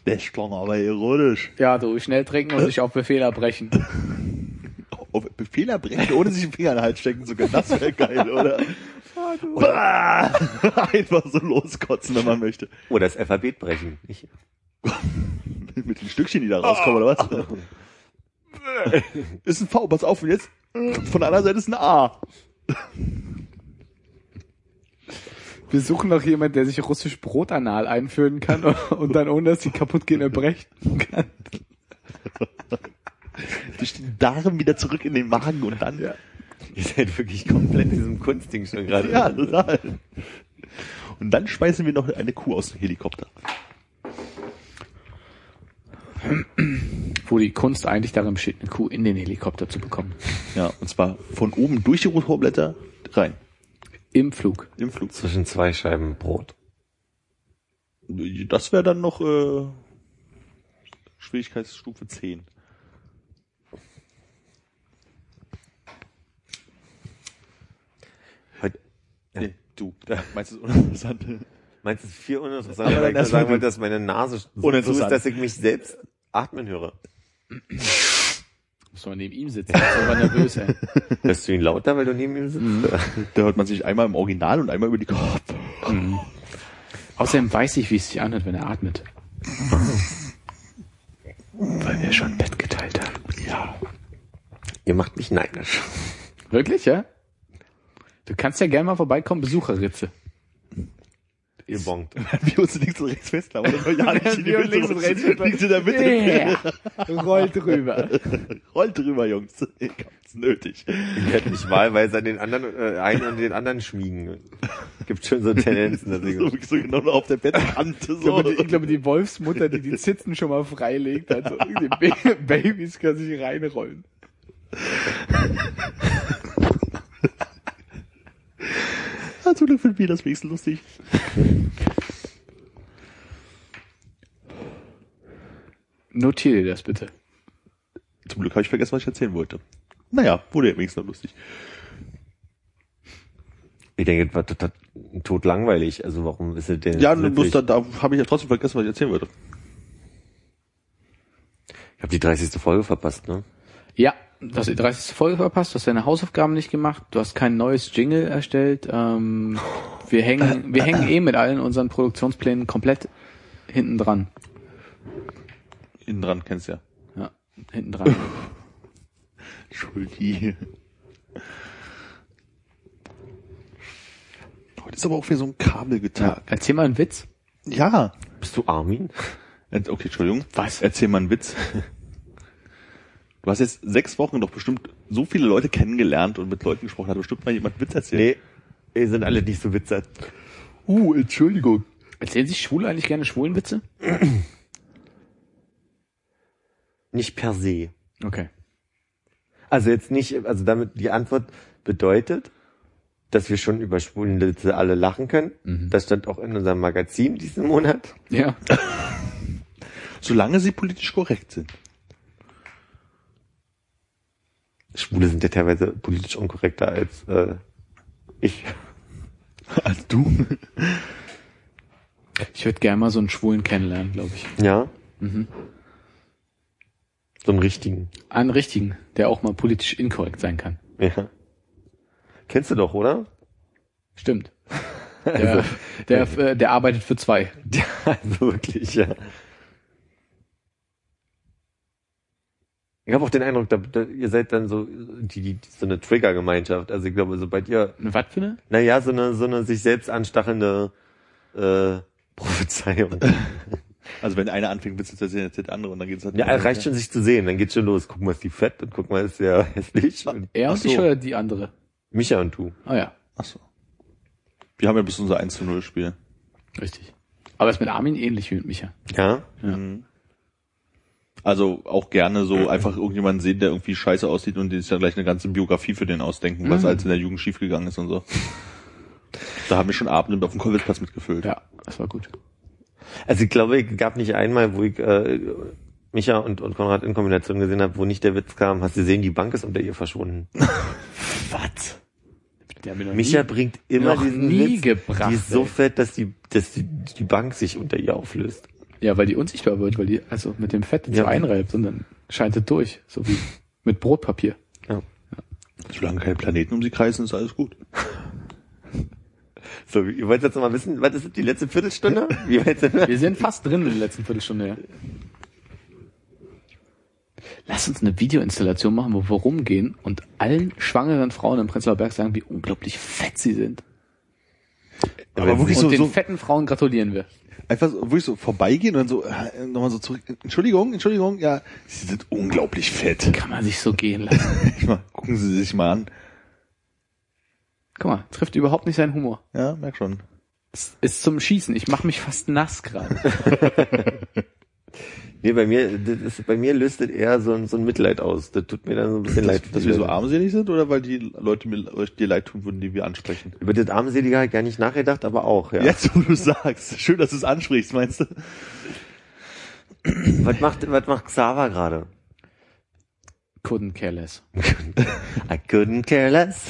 Das klang aber erotisch. Ja, du, schnell trinken und sich auf Befehl erbrechen. Auf Befehl erbrechen, ohne sich den Finger in den Hals stecken zu können. Das wäre geil, oder? Bah! Einfach so loskotzen, wenn man möchte. Oder das Alphabet brechen. Ich, Mit den Stückchen, die da rauskommen, oder was? ist ein V, pass auf, und jetzt von der anderen Seite ist ein A. Wir suchen noch jemanden, der sich russisch Brotanal einführen kann und dann ohne dass die kaputt gehen erbrechen kann. Durch den Darm wieder zurück in den Magen und dann. Ja, ihr seid wirklich komplett diesem Kunstding schon gerade. ja total. Und dann speisen wir noch eine Kuh aus dem Helikopter. Wo die Kunst eigentlich darin besteht, eine Kuh in den Helikopter zu bekommen. Ja, und zwar von oben durch die Rotorblätter rein. Im Flug. Im Flug. Zwischen zwei Scheiben Brot. Das wäre dann noch äh, Schwierigkeitsstufe 10. Heute, Nee, du, meinst du das uninteressant? meinst du, es viel uninteressanter, Aber weil ich sagen wollte, dass meine Nase so Uninteressant. ist, dass ich mich selbst atmen höre. Muss man neben ihm sitzen. Ich bin aber nervös, ey. Hörst du ihn lauter, weil du neben ihm sitzt? Da hört man sich einmal im Original und einmal über die Kopf. Außerdem weiß ich, wie es sich anhört, wenn er atmet. Weil wir schon ein Bett geteilt haben. Ja. Ihr macht mich neidisch. Wirklich, ja? Du kannst ja gerne mal vorbeikommen, Besucherritze. Ihr bongt. wir uns links und rechts war ja nicht in die Wir Mitte. links und rechts. Liegt in der Mitte. Yeah. Rollt drüber. Rollt drüber, Jungs. Ganz nötig. Ich werde mich wahlweise an den anderen, äh, einen und den anderen schmiegen. Gibt schon so Tendenzen. So, Deswegen. wirklich so genau auf der Bettkante. Ich So. glaube, die, ich glaube, die Wolfsmutter, die die Zitzen schon mal freilegt, also die Ba- Babys können sich reinrollen. Ja, zum Glück finden wir das wenigstens lustig. Notiere dir das bitte. Zum Glück habe ich vergessen, was ich erzählen wollte. Naja, wurde ja wenigstens noch lustig. Ich denke, das war total tot langweilig. Also warum ist es denn Ja, nur witzig? da, da habe ich ja trotzdem vergessen, was ich erzählen wollte. Ich habe die 30. Folge verpasst, ne? Ja, du hast die 30. Folge verpasst, du hast deine Hausaufgaben nicht gemacht, du hast kein neues Jingle erstellt. Ähm, wir hängen, wir hängen eh mit allen unseren Produktionsplänen komplett hinten dran. Innen dran kennst du ja. Ja, hinten dran. Entschuldi. Heute ist aber auch wieder so ein Kabelgetag. Erzähl mal einen Witz. Ja. Bist du Armin? Okay, Entschuldigung. Was? Erzähl mal einen Witz. Du hast jetzt sechs Wochen doch bestimmt so viele Leute kennengelernt und mit Leuten gesprochen, hat bestimmt mal jemand Witz erzählt. Nee, wir sind alle nicht so witzig. Uh, Entschuldigung. Erzählen sich Schwule eigentlich gerne Schwulenwitze? Nicht per se. Okay. Also jetzt nicht, also damit die Antwort bedeutet, dass wir schon über Schwulenwitze alle lachen können. Das stand auch in unserem Magazin diesen Monat. Ja. Solange sie politisch korrekt sind. Schwule sind ja teilweise politisch unkorrekter als äh, ich. Als du. Ich würde gerne mal so einen Schwulen kennenlernen, glaube ich. Ja. So einen richtigen. Einen richtigen, der auch mal politisch inkorrekt sein kann. Ja. Kennst du doch, oder? Stimmt. Der, der, äh, der arbeitet für zwei. Ja, also wirklich, ja. Ich habe auch den Eindruck, da, da, ihr seid dann so die, die so eine Trigger-Gemeinschaft. Also ich glaube, sobald ihr, Was für eine? naja, so eine so eine sich selbst anstachelnde äh, Prophezeiung. Also wenn einer anfängt, Witze zu erzählen, erzählt der andere und dann geht's halt. Ja, reicht schon sich zu sehen. Dann geht's schon los. Guck mal, ist die fett und guck mal, ist der hässlich. Und Er und so. ich oder die andere? Micha und du. Ah ja, Ach so. Wir haben ja bis unser 1 zu 0 Spiel. richtig. Aber ist mit Armin ähnlich wie mit Micha. Ja? Also auch gerne so einfach irgendjemanden sehen, der irgendwie scheiße aussieht und die sich dann gleich eine ganze Biografie für den ausdenken, was Mhm. als in der Jugend schiefgegangen ist und so. Da haben wir schon Abende auf dem Kolwitzplatz mitgefüllt. Ja, das war gut. Also ich glaube, es gab nicht einmal, wo ich äh, Micha und, und Konrad in Kombination gesehen habe, wo nicht der Witz kam, hast du gesehen, die Bank ist unter ihr verschwunden. Was? Micha nie, bringt immer noch diesen nie Witz, gebracht, die ist so ey. fett, dass die, dass die, die Bank sich unter ihr auflöst. Ja, weil die unsichtbar wird, weil die also mit dem Fett Ja. so einreibt und dann scheint es durch. So wie mit Brotpapier. Ja. Solange keine Planeten um sie kreisen, ist alles gut. So, ihr wollt jetzt noch mal wissen, was ist die letzte Viertelstunde? Wie weit sind wir? Wir sind fast drin in der letzten Viertelstunde, ja. Lass uns eine Videoinstallation machen, wo wir rumgehen und allen schwangeren Frauen im Prenzlauer Berg sagen, wie unglaublich fett sie sind. Aber wirklich Und so, den so fetten Frauen gratulieren wir. Einfach so, wirklich so vorbeigehen und dann so äh, nochmal so zurück. Entschuldigung, Entschuldigung, ja, sie sind unglaublich fett. Kann man sich so gehen lassen. Mal, gucken Sie sich mal an. Guck mal, trifft überhaupt nicht seinen Humor. Ja, merk schon. Es ist zum Schießen. Ich mache mich fast nass gerade. Nee, bei mir, das ist, bei mir löst das eher so ein, so ein Mitleid aus. Das tut mir dann so ein bisschen leid. Dass wir so armselig sind oder weil die Leute mir euch dir leid tun würden, die wir ansprechen? Über das Armselige habe ich gar nicht nachgedacht, aber auch, ja. Jetzt, wo du sagst. Schön, dass du es ansprichst, meinst du? Was macht, was macht Xaver gerade? Couldn't care less. I couldn't care less.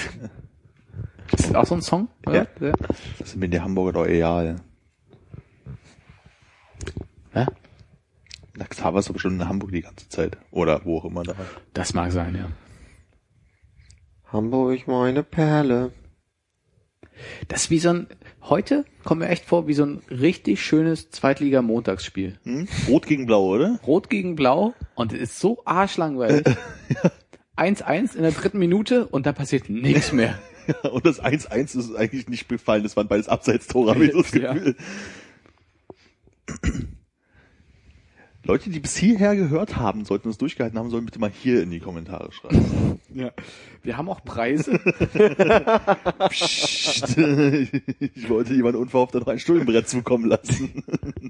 Ist das auch so ein Song? Ja. ja. Das sind mir die Hamburger doch egal. ja? Na, Xaver ist aber schon in Hamburg die ganze Zeit. Oder wo auch immer da. Das mag sein, ja. Hamburg, meine Perle. Das ist wie so ein, heute kommt mir echt vor, wie so ein richtig schönes Zweitliga-Montagsspiel. Hm? Rot gegen Blau, oder? Rot gegen Blau und es ist so arschlangweilig. 1-1 in der dritten Minute und da passiert nichts mehr. Ja, und das 1-1 ist eigentlich nicht befallen, das waren beides Abseitstore, habe ich so das Ja. Leute, die bis hierher gehört haben, sollten uns durchgehalten haben, sollen bitte mal hier in die Kommentare schreiben. Ja. Wir haben auch Preise. Psst. ich wollte jemanden unverhofft noch ein Stullenbrett zukommen lassen.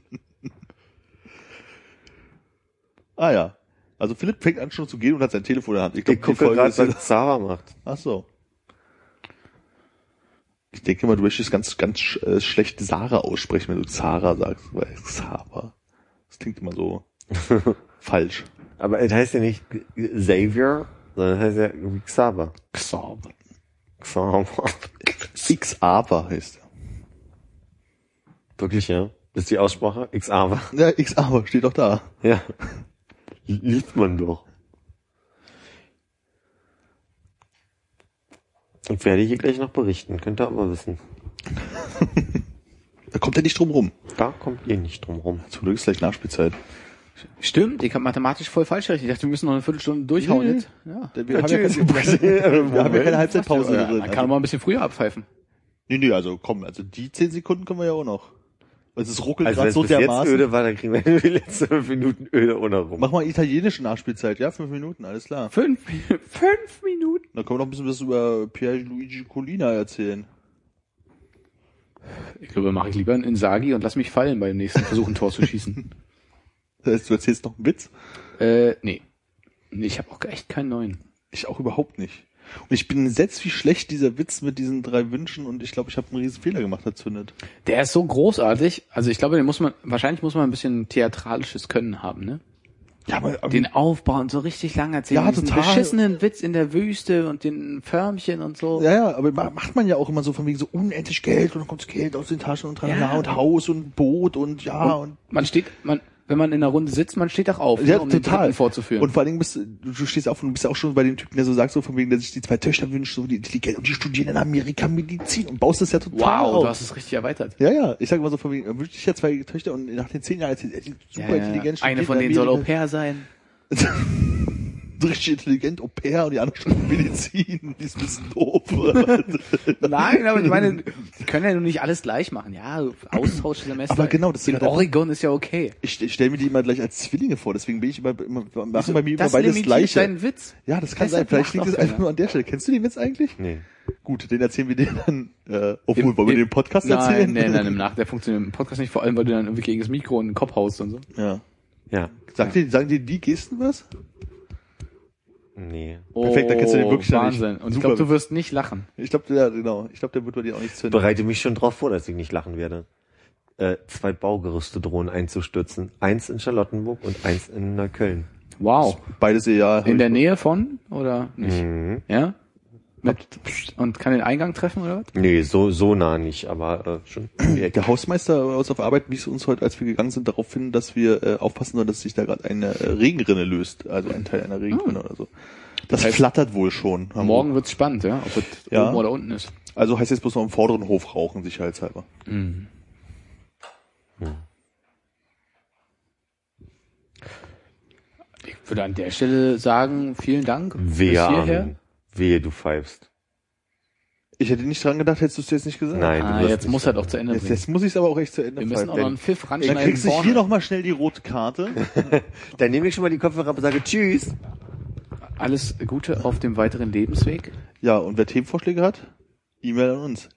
ah ja. Also Philipp fängt an schon zu gehen und hat sein Telefon in der Hand. Ich, glaub, Ich gucke gerade, was Xaver macht. Ach so. Ich denke mal, du möchtest ganz, ganz sch äh, schlecht Sarah aussprechen, wenn du Xara sagst. Weil Xaver. Das klingt immer so falsch. Aber es heißt ja nicht Xavier, sondern es heißt ja Xaver. Xaver. Xaver. Xaver heißt er. Wirklich, ja? Ist die Aussprache? Xaver. Ja, Xaver steht doch da. Ja. Liest man doch. Und werde hier gleich noch berichten. Könnt ihr aber wissen. Da kommt er nicht drum rum. Da kommt ihr nicht drum rum. Zum Glück ist gleich Nachspielzeit. Stimmt, ich habe mathematisch voll falsch gerechnet. Ich dachte, wir müssen noch eine Viertelstunde durchhauen jetzt. Ja. Wir, haben, ja keine, wir haben ja keine Halbzeitpause Ja, drin. man kann auch mal ein bisschen früher abpfeifen. nee, nee, also komm, also die zehn Sekunden können wir ja auch noch. Also es ruckelt Also gerade wenn es so bis jetzt dermaßen. öde war, dann kriegen wir die letzten fünf Minuten öde ohne rum. Mach mal italienische Nachspielzeit, ja? Fünf Minuten, alles klar. Fünf, fünf Minuten. Dann können wir noch ein bisschen was über Pierluigi Colina erzählen. Ich glaube, mache ich lieber einen Insagi und lass mich fallen beim nächsten Versuch, ein Tor zu schießen. Das heißt, du erzählst noch einen Witz? äh, nee. Nee, Ich habe auch echt keinen neuen. Ich auch überhaupt nicht. Und ich bin entsetzt, wie schlecht dieser Witz mit diesen drei Wünschen und ich glaube, ich habe einen riesen Fehler gemacht, dazu nicht. Der ist so großartig. Also ich glaube, den muss man, wahrscheinlich muss man ein bisschen theatralisches Können haben, ne? Ja, aber, Den Aufbau und so richtig lang erzählen. Ja, Diesen total. beschissenen Witz in der Wüste und den Förmchen und so. ja, ja, aber ma- macht man ja auch immer so von wegen so unendlich Geld und dann kommt das Geld aus den Taschen und tralala Ja. und Haus und Boot und ja und, Man steht, man, wenn man in einer Runde sitzt, man steht auch auf, ja, ne, um total. Vorzuführen. Und vor allen Dingen bist du, stehst auf und du bist auch schon bei dem Typen, der so sagt, so von wegen, der sich die zwei Töchter wünscht, so die intelligent und die studieren in Amerika Medizin und baust das ja total wow, auf. du hast es richtig erweitert. Ja, ja, ich sag mal so von wegen, er wünscht sich ja zwei Töchter und nach den zehn Jahren er, die super Ja, ja. intelligent Eine von denen soll Au pair sein. richtig intelligent Au pair und die andere studiert Medizin, die ist ein bisschen doof. Nein, aber ich meine, die können ja nur nicht alles gleich machen. Ja, Austauschsemester. Aber genau, das ist in ja Oregon ist ja okay. Ich, ich stelle mir die immer gleich als Zwillinge vor, deswegen bin ich immer, immer machen bei mir immer das beides gleiche. deinen Witz. Ja, das kann sein. Vielleicht liegt es einfach nur an der Stelle. Kennst du den Witz eigentlich? Nee. Gut, den erzählen wir dir dann, äh, obwohl, Im- wollen wir den Podcast nein, erzählen? Nein, nein, im Nach, der funktioniert im Podcast nicht, vor allem, weil du dann irgendwie gegen das Mikro in den Kopf haust und so. Ja. Ja. Sagt dir, sagen dir die Gesten was? Nee. Perfekt, dann kennst du den wirklich noch nicht. Wahnsinn. Und ich Super glaube, du wirst nicht lachen. Ich glaube, ja, genau. Ich glaube, der wird bei dir auch nicht zünden. Bereite mich schon drauf vor, dass ich nicht lachen werde. Äh, zwei Baugerüste drohen einzustürzen. Eins in Charlottenburg und eins in Neukölln. Wow. Beides ja. In der Nähe von oder nicht? Mhm. Ja? Mit, und kann den Eingang treffen oder was? Nee, so, so nah nicht, aber äh, schon. Der Hausmeister bei uns auf Arbeit wies uns heute, als wir gegangen sind, darauf hin, dass wir äh, aufpassen sollen, dass sich da gerade eine äh, Regenrinne löst, also ein Teil einer Regenrinne oder so. Das heißt, flattert wohl schon. Morgen wird's spannend, ja? Ob es Ja. oben oder unten ist. Also heißt jetzt bloß noch im vorderen Hof rauchen, sicherheitshalber. Ich würde an der Stelle sagen, vielen Dank. Wehe, bis hierher. Wehe, du pfeifst. Ich hätte nicht dran gedacht, hättest du es jetzt nicht gesagt. Nein, Ah, jetzt muss er doch zu Ende Jetzt, bringen. jetzt muss ich es aber auch echt zu Ende Wir müssen auch noch einen Pfiff Dann ranschneiden kriegst du hier vorne. noch mal schnell die rote Karte. Dann nehme ich schon mal die Kopfhörer ab und sage Tschüss. Alles Gute auf dem weiteren Lebensweg. Ja, und wer Themenvorschläge hat, E-Mail an uns.